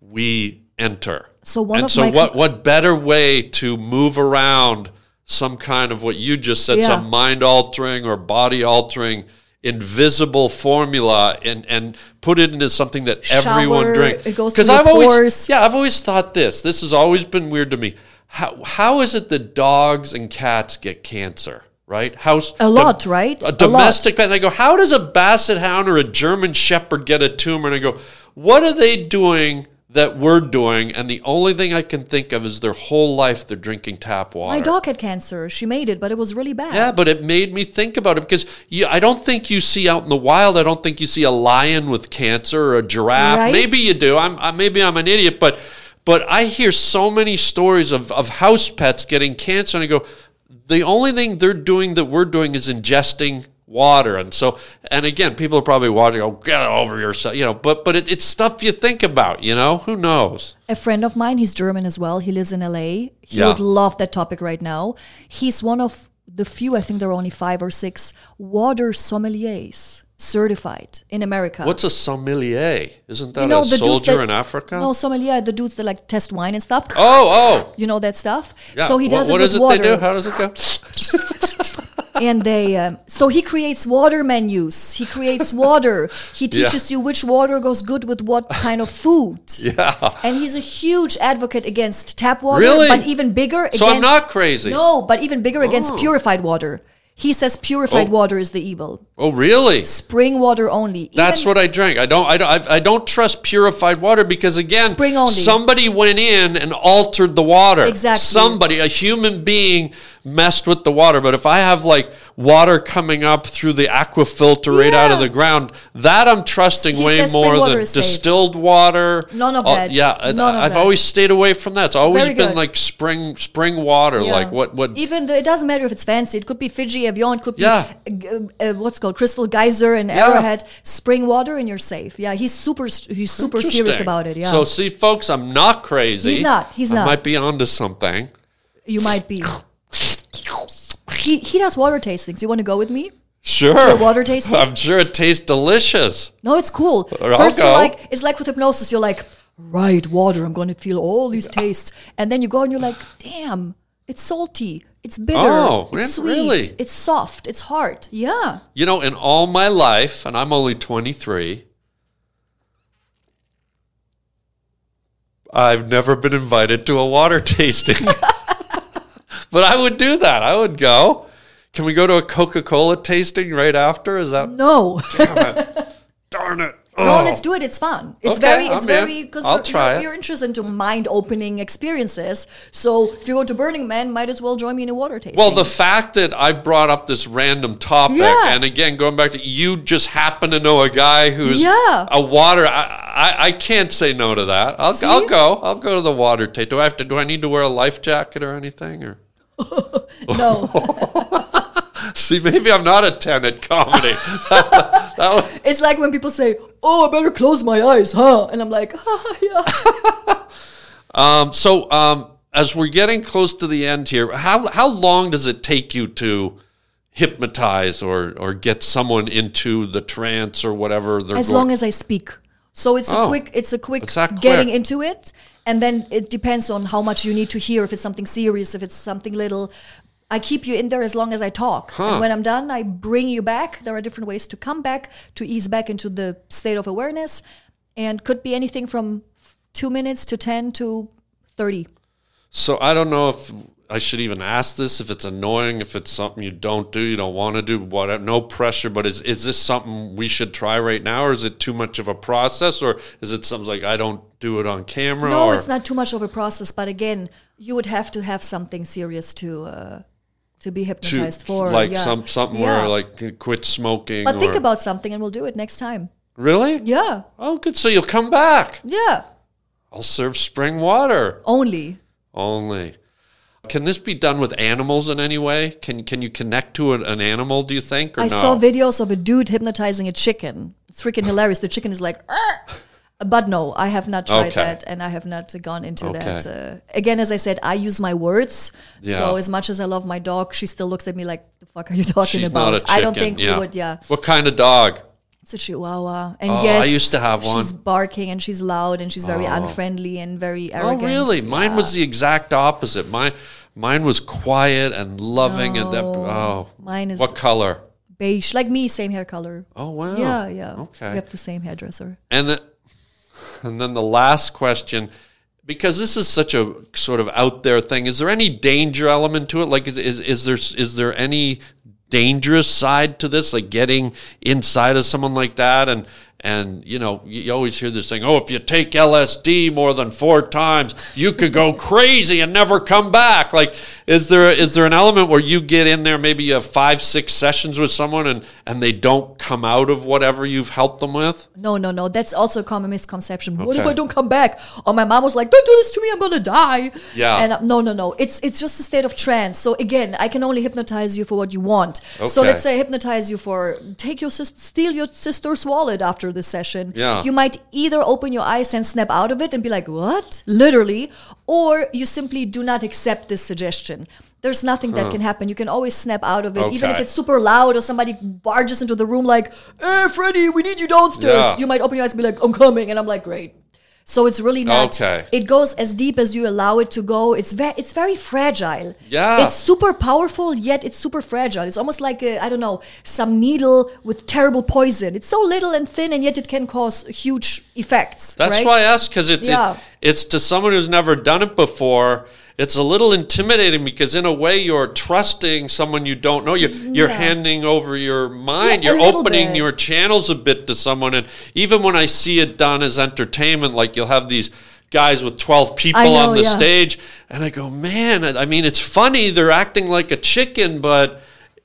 Speaker 4: we enter.
Speaker 3: So one
Speaker 4: and so what what better way to move around some kind of what you just said,
Speaker 3: Yeah.
Speaker 4: some mind altering or body altering invisible formula and and put it into something that everyone drinks. Because I've always
Speaker 3: pores.
Speaker 4: yeah, I've always thought this. This has always been weird to me. How how is it that dogs and cats get cancer? Right? How's
Speaker 3: A lot, right? A
Speaker 4: A domestic pet. And I go, how does a basset hound or a German shepherd get a tumor? And I go, what are they doing that we're doing? And the only thing I can think of is their whole life they're drinking tap water.
Speaker 3: My dog had cancer. She made it, but it was really bad.
Speaker 4: Yeah, but it made me think about it because you, I don't think you see out in the wild. I don't think you see a lion with cancer or a giraffe.
Speaker 3: Right.
Speaker 4: Maybe you do. I'm I, maybe I'm an idiot, but but I hear so many stories of of house pets getting cancer, and I go, the only thing they're doing that we're doing is ingesting water, and so and again, people are probably watching. Oh, get over yourself, you know. But but it, it's stuff you think about, you know. Who knows?
Speaker 3: A friend of mine, he's German as well. He lives in LA. He
Speaker 4: Yeah.
Speaker 3: would love that topic right now. He's one of the few, I think there are only five or six, water sommeliers certified in America.
Speaker 4: What's a sommelier? Isn't that
Speaker 3: You know,
Speaker 4: a soldier
Speaker 3: that-
Speaker 4: in Africa?
Speaker 3: No, sommelier, the dudes that like test wine and stuff.
Speaker 4: Oh oh.
Speaker 3: You know that stuff?
Speaker 4: Yeah.
Speaker 3: So he does
Speaker 4: what,
Speaker 3: it
Speaker 4: what is it
Speaker 3: water.
Speaker 4: they do? How does it go?
Speaker 3: and they um, so he creates water menus he creates water he
Speaker 4: Yeah.
Speaker 3: teaches you which water goes good with what kind of food
Speaker 4: Yeah.
Speaker 3: and he's a huge advocate against tap water
Speaker 4: Really?
Speaker 3: but even bigger
Speaker 4: So I'm
Speaker 3: against-
Speaker 4: not crazy.
Speaker 3: no but even bigger against
Speaker 4: Oh.
Speaker 3: purified water he says purified
Speaker 4: Oh.
Speaker 3: water is the evil
Speaker 4: Oh, really?
Speaker 3: spring water only
Speaker 4: That's what I drink. I don't. I don't. I I don't trust purified water because again,
Speaker 3: Spring only.
Speaker 4: somebody went in and altered the water.
Speaker 3: Exactly.
Speaker 4: Somebody, a human being, messed with the water. But if I have like water coming up through the aqua filter right out of the ground, that I'm trusting
Speaker 3: He
Speaker 4: way more than
Speaker 3: safe.
Speaker 4: distilled water.
Speaker 3: None of that.
Speaker 4: Yeah, I-
Speaker 3: None of
Speaker 4: I've
Speaker 3: that.
Speaker 4: always stayed away from that. It's always
Speaker 3: Very
Speaker 4: been
Speaker 3: good.
Speaker 4: like spring spring water.
Speaker 3: Yeah.
Speaker 4: Like what what
Speaker 3: even the, it doesn't matter if it's fancy it could be fiji evian it could be
Speaker 4: Yeah.
Speaker 3: uh, uh, what's called crystal geyser and arrowhead spring water and you're safe yeah he's super he's super serious about it yeah
Speaker 4: So see, folks, I'm not crazy.
Speaker 3: He's not. He's
Speaker 4: I
Speaker 3: not.
Speaker 4: might be onto something.
Speaker 3: you might be he he does water tastings. You want to go with me?
Speaker 4: Sure.
Speaker 3: water tasting?
Speaker 4: I'm sure it tastes delicious.
Speaker 3: No, it's cool.
Speaker 4: I'll
Speaker 3: First, you're like, it's like with hypnosis. You're like, right, water. I'm going to feel all these tastes, and then you go and you're like, damn, it's salty, it's bitter,
Speaker 4: Oh,
Speaker 3: it's sweet,
Speaker 4: really?
Speaker 3: it's soft, it's hard. Yeah.
Speaker 4: You know, in all my life, and I'm only 23, I've never been invited to a water tasting. But I would do that. I would go. Can we go to a Coca Cola tasting right after? Is that.
Speaker 3: No, Damn it!
Speaker 4: Darn it.
Speaker 3: no,
Speaker 4: Oh.
Speaker 3: let's do it. It's fun. It's
Speaker 4: Okay,
Speaker 3: very,
Speaker 4: I'm
Speaker 3: it's very because
Speaker 4: I'll
Speaker 3: you're,
Speaker 4: try
Speaker 3: you're,
Speaker 4: it.
Speaker 3: you're interested into mind-opening experiences. So if you go to Burning Man, might as well join me in a water tasting.
Speaker 4: Well, the fact that I brought up this random topic,
Speaker 3: Yeah.
Speaker 4: and again, going back to you just happen to know a guy who's
Speaker 3: Yeah.
Speaker 4: a water. I, I, I can't say no to that. I'll,
Speaker 3: See?
Speaker 4: I'll go. I'll go to the water taste. Do I have to? Do I need to wear a life jacket or anything? Or
Speaker 3: no,
Speaker 4: see, maybe I'm not a ten at comedy. that, that was-
Speaker 3: it's like when people say, "Oh, I better close my eyes, huh?" And I'm like, "Ah, yeah."
Speaker 4: um, so, um, as we're getting close to the end here, how how long does it take you to? hypnotize or or get someone into the trance or whatever they're
Speaker 3: as
Speaker 4: going
Speaker 3: long as I speak. So it's a
Speaker 4: Oh.
Speaker 3: quick, it's a quick
Speaker 4: It's that
Speaker 3: getting into it, and then it depends on how much you need to hear. If it's something serious, if it's something little, I keep you in there as long as I talk.
Speaker 4: Huh.
Speaker 3: And when I'm done, I bring you back. There are different ways to come back to ease back into the state of awareness, and could be anything from two minutes to ten to thirty.
Speaker 4: So I don't know if I should even ask this. If it's annoying, if it's something you don't do, you don't want to do, whatever. No pressure. But is is this something we should try right now, or is it too much of a process, or is it something like I don't do it on camera?
Speaker 3: No,
Speaker 4: or,
Speaker 3: it's not too much of a process, but again, you would have to have something serious to uh, to be
Speaker 4: to-
Speaker 3: hypnotized for.
Speaker 4: like
Speaker 3: yeah.
Speaker 4: some something
Speaker 3: Yeah.
Speaker 4: where like quit smoking.
Speaker 3: But think about something, and we'll do it next time.
Speaker 4: really.
Speaker 3: Yeah,
Speaker 4: Oh, good. So you'll come back.
Speaker 3: yeah.
Speaker 4: I'll serve spring water
Speaker 3: Only.
Speaker 4: only. Can this be done with animals in any way? Can can you connect to an, an animal? Do you think? Or
Speaker 3: I
Speaker 4: no?
Speaker 3: saw videos of a dude hypnotizing a chicken. It's freaking hilarious. The chicken is like, but no, I have not tried
Speaker 4: Okay.
Speaker 3: that, and I have not gone into that. Uh, again, as I said, I use my words.
Speaker 4: Yeah.
Speaker 3: So as much as I love my dog, she still looks at me like, "The fuck are you talking
Speaker 4: She's
Speaker 3: about?"
Speaker 4: not a chicken.
Speaker 3: I don't think
Speaker 4: yeah.
Speaker 3: we would. Yeah,
Speaker 4: What kind of dog?
Speaker 3: It's a Chihuahua, and
Speaker 4: Oh,
Speaker 3: yes,
Speaker 4: I used to have one.
Speaker 3: She's barking and she's loud and she's very oh. unfriendly and very arrogant.
Speaker 4: Oh,
Speaker 3: arrogant.
Speaker 4: really? Mine
Speaker 3: Yeah.
Speaker 4: was the exact opposite. Mine, mine was quiet and loving, and that. Oh,
Speaker 3: Mine is
Speaker 4: what color?
Speaker 3: beige, like me, same hair color.
Speaker 4: Oh, wow.
Speaker 3: Yeah, yeah.
Speaker 4: Okay.
Speaker 3: We have the same hairdresser.
Speaker 4: And the, and then the last question, because this is such a sort of out there thing. Is there any danger element to it? Like, is is, is there is there any dangerous side to this? Like getting inside of someone like that, and and you know, you, always hear this thing. Oh, if you take LSD more than four times, you could go crazy and never come back. Like, is there is there an element where you get in there, maybe you have five six sessions with someone, and and they don't come out of whatever you've helped them with?
Speaker 3: No, no, no. That's also a common misconception. What if I don't come back? Or my mom was like, "Don't do this to me. I'm gonna die."
Speaker 4: Yeah.
Speaker 3: And uh, no, no, no. It's it's just a state of trance. So again, I can only hypnotize you for what you want.
Speaker 4: Okay.
Speaker 3: So let's say I hypnotize you for take your sis- steal your sister's wallet after the session.
Speaker 4: Yeah.
Speaker 3: You might either open your eyes and snap out of it and be like, "What?" Literally, or you simply do not accept this suggestion. There's nothing that can happen. You can always snap out of it, even if it's super loud or somebody barges into the room like, "Hey, Freddie, we need you downstairs."
Speaker 4: Yeah.
Speaker 3: You might open your eyes and be like, "I'm coming," and I'm like, "Great." So it's really not.
Speaker 4: Okay.
Speaker 3: It goes as deep as you allow it to go. It's very, it's very fragile.
Speaker 4: Yeah.
Speaker 3: It's super powerful, yet it's super fragile. It's almost like I I don't know some needle with terrible poison. It's so little and thin, and yet it can cause huge effects.
Speaker 4: That's
Speaker 3: right?
Speaker 4: why I asked because it's
Speaker 3: Yeah.
Speaker 4: it, it's to someone who's never done it before. It's a little intimidating because in a way you're trusting someone you don't know. You're you're
Speaker 3: Yeah.
Speaker 4: handing over your mind.
Speaker 3: Yeah,
Speaker 4: you're opening
Speaker 3: bit.
Speaker 4: your channels a bit to someone. And even when I see it done as entertainment, like you'll have these guys with 12 people
Speaker 3: know,
Speaker 4: on the
Speaker 3: yeah.
Speaker 4: stage and I go, "Man, I I mean it's funny they're acting like a chicken, but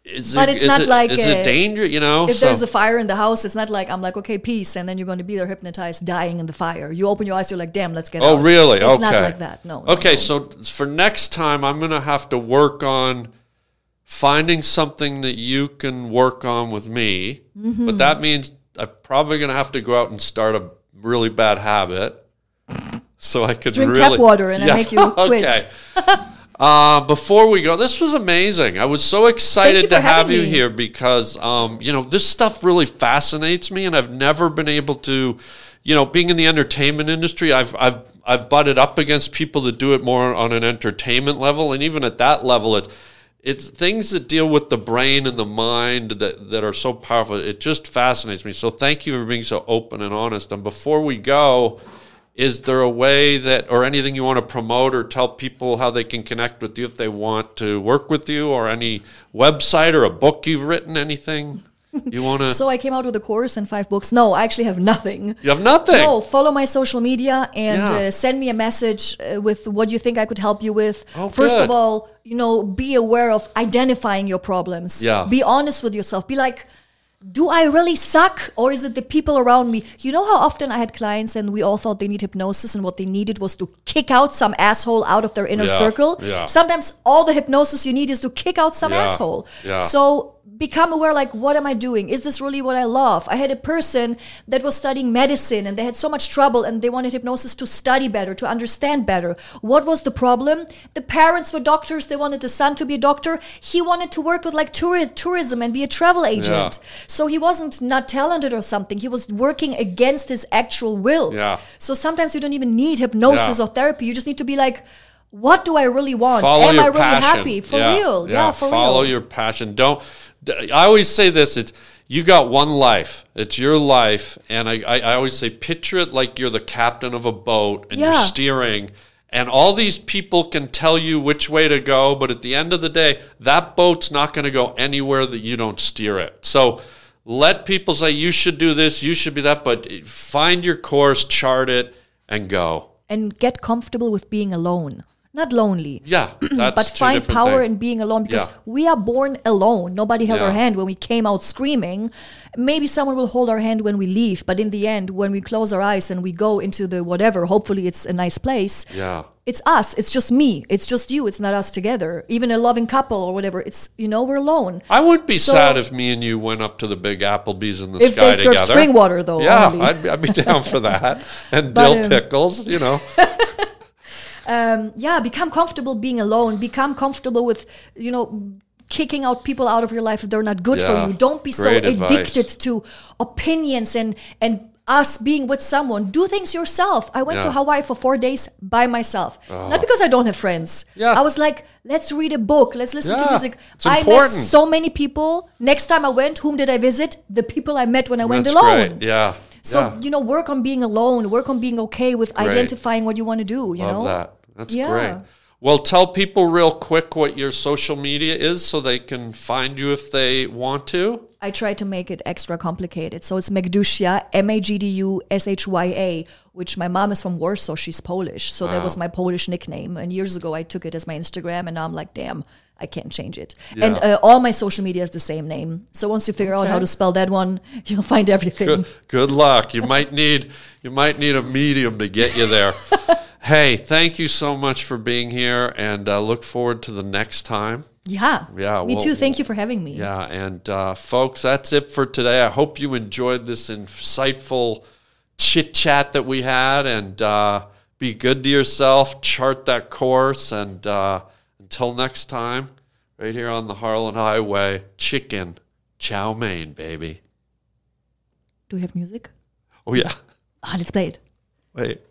Speaker 4: is
Speaker 3: But
Speaker 4: it,
Speaker 3: it's
Speaker 4: is
Speaker 3: not
Speaker 4: it,
Speaker 3: like
Speaker 4: is
Speaker 3: a-
Speaker 4: it danger, you know?
Speaker 3: If
Speaker 4: So-
Speaker 3: there's a fire in the house, it's not like I'm like, okay, peace, and then you're going to be there hypnotized, dying in the fire. You open your eyes, you're like, damn, let's get out.
Speaker 4: Oh, really?
Speaker 3: It's
Speaker 4: okay.
Speaker 3: not like that. No. no,
Speaker 4: Okay,
Speaker 3: no.
Speaker 4: so for next time, I'm going to have to work on finding something that you can work on with me.
Speaker 3: Mm-hmm.
Speaker 4: But that means I'm probably going to have to go out and start a really bad habit. So I could
Speaker 3: Drink
Speaker 4: really
Speaker 3: tap water and I make you quit.
Speaker 4: Okay. Uh, before we go, this was amazing. I was so excited to have you
Speaker 3: me.
Speaker 4: here because, um, you know, this stuff really fascinates me, and I've never been able to, you know, being in the entertainment industry, I've I've I've butted up against people that do it more on an entertainment level, and even at that level, it it's things that deal with the brain and the mind that, that are so powerful. It just fascinates me. So thank you for being so open and honest. And before we go, is there a way that, or anything you want to promote or tell people how they can connect with you if they want to work with you, or any website or a book you've written? Anything you want to?
Speaker 3: So I came out with a course and five books. No, I actually have nothing.
Speaker 4: you have nothing.
Speaker 3: No, follow my social media and
Speaker 4: Yeah.
Speaker 3: uh, send me a message uh, with what you think I could help you with.
Speaker 4: Oh,
Speaker 3: First
Speaker 4: good.
Speaker 3: of all, you know, be aware of identifying your problems.
Speaker 4: Yeah.
Speaker 3: Be honest with yourself. Be like, do I really suck or is it the people around me? You know how often I had clients and we all thought they need hypnosis and what they needed was to kick out some asshole out of their inner
Speaker 4: Yeah,
Speaker 3: circle?
Speaker 4: yeah.
Speaker 3: Sometimes all the hypnosis you need is to kick out some
Speaker 4: Yeah,
Speaker 3: asshole. So become aware like what am i doing? Is this really what i love? I had a person that was studying medicine and they had so much trouble and they wanted hypnosis to study better to understand better. What was the problem? The parents were doctors. They wanted the son to be a doctor. He wanted to work with like touri- tourism and be a travel agent. So he wasn't not talented or something. He was working against his actual will.
Speaker 4: Yeah.
Speaker 3: so sometimes you don't even need hypnosis
Speaker 4: Yeah.
Speaker 3: or therapy. You just need to be like what do i really want
Speaker 4: follow
Speaker 3: am i really
Speaker 4: passion.
Speaker 3: happy for real yeah, for
Speaker 4: follow
Speaker 3: real
Speaker 4: your passion. Don't. I always say this. It's you got one life. It's your life, and I, I, I always say picture it like you're the captain of a boat and you're steering. And all these people can tell you which way to go, but at the end of the day, that boat's not going to go anywhere that you don't steer it. So let people say you should do this, you should be that, but find your course, chart it, and go.
Speaker 3: and get comfortable with being alone not lonely
Speaker 4: Yeah, that's
Speaker 3: but find power
Speaker 4: things.
Speaker 3: in being alone because
Speaker 4: Yeah.
Speaker 3: we are born alone nobody held our hand when we came out screaming maybe someone will hold our hand when we leave but in the end when we close our eyes and we go into the whatever hopefully it's a nice place
Speaker 4: Yeah.
Speaker 3: it's us it's just me it's just you it's not us together even a loving couple or whatever it's you know we're alone
Speaker 4: I wouldn't be
Speaker 3: So-
Speaker 4: sad if me and you went up to the big Applebee's in the
Speaker 3: If
Speaker 4: sky
Speaker 3: they serve
Speaker 4: together.
Speaker 3: spring water, though,
Speaker 4: Yeah. I'd, I'd be down for that. And
Speaker 3: But,
Speaker 4: dill
Speaker 3: um,
Speaker 4: pickles, you know.
Speaker 3: Um, yeah become comfortable being alone. Become comfortable with you know kicking out people out of your life if they're not good
Speaker 4: Yeah,
Speaker 3: for you. Don't be so
Speaker 4: advice.
Speaker 3: addicted to opinions and and us being with someone. Do things yourself. I went to hawaii for four days by myself. Uh-huh. Not because i don't have friends.
Speaker 4: Yeah.
Speaker 3: i was like let's read a book. Let's listen to music.
Speaker 4: It's
Speaker 3: i met
Speaker 4: important.
Speaker 3: so many people. Next time i went whom did i visit? The people i met when i went
Speaker 4: That's
Speaker 3: alone.
Speaker 4: great. Yeah.
Speaker 3: so
Speaker 4: yeah.
Speaker 3: you know work on being alone. Work on being okay with
Speaker 4: Great.
Speaker 3: identifying what you want to do you
Speaker 4: Love
Speaker 3: know?
Speaker 4: that. That's
Speaker 3: Yeah.
Speaker 4: great. Well, tell people real quick what your social media is so they can find you if they want to.
Speaker 3: I try to make it extra complicated. So it's Magdushya, M A G D U S H Y A, which my mom is from Warsaw. She's Polish. So that was my Polish nickname. And years ago, I took it as my Instagram, and now I'm like, damn, I can't change it. And uh, all my social media is the same name. So once you figure out how to spell that one, you'll find everything.
Speaker 4: Good, good luck. You might need you might need a medium to get you there. hey, thank you so much for being here, and uh, look forward to the next time.
Speaker 3: Yeah.
Speaker 4: Yeah,
Speaker 3: Me
Speaker 4: well-
Speaker 3: too. Thank you for having me.
Speaker 4: Yeah, and uh, folks, that's it for today. I hope you enjoyed this insightful chit chat that we had, and uh, be good to yourself. Chart that course, and uh, until next time, right here on the Harland Highway, chicken, chow mein, baby.
Speaker 3: Do we have music?
Speaker 4: Oh yeah,
Speaker 3: Ah, let's play it.
Speaker 4: wait.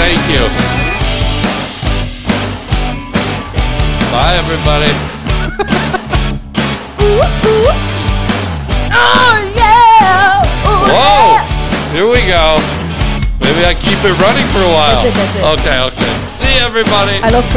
Speaker 4: Thank you. Bye, everybody.
Speaker 3: Oh, yeah. Ooh,
Speaker 4: Whoa!
Speaker 3: yeah.
Speaker 4: Here we go. Maybe I keep it running for a while.
Speaker 3: That's it, that's it.
Speaker 4: Okay, okay. See everybody.
Speaker 3: I lost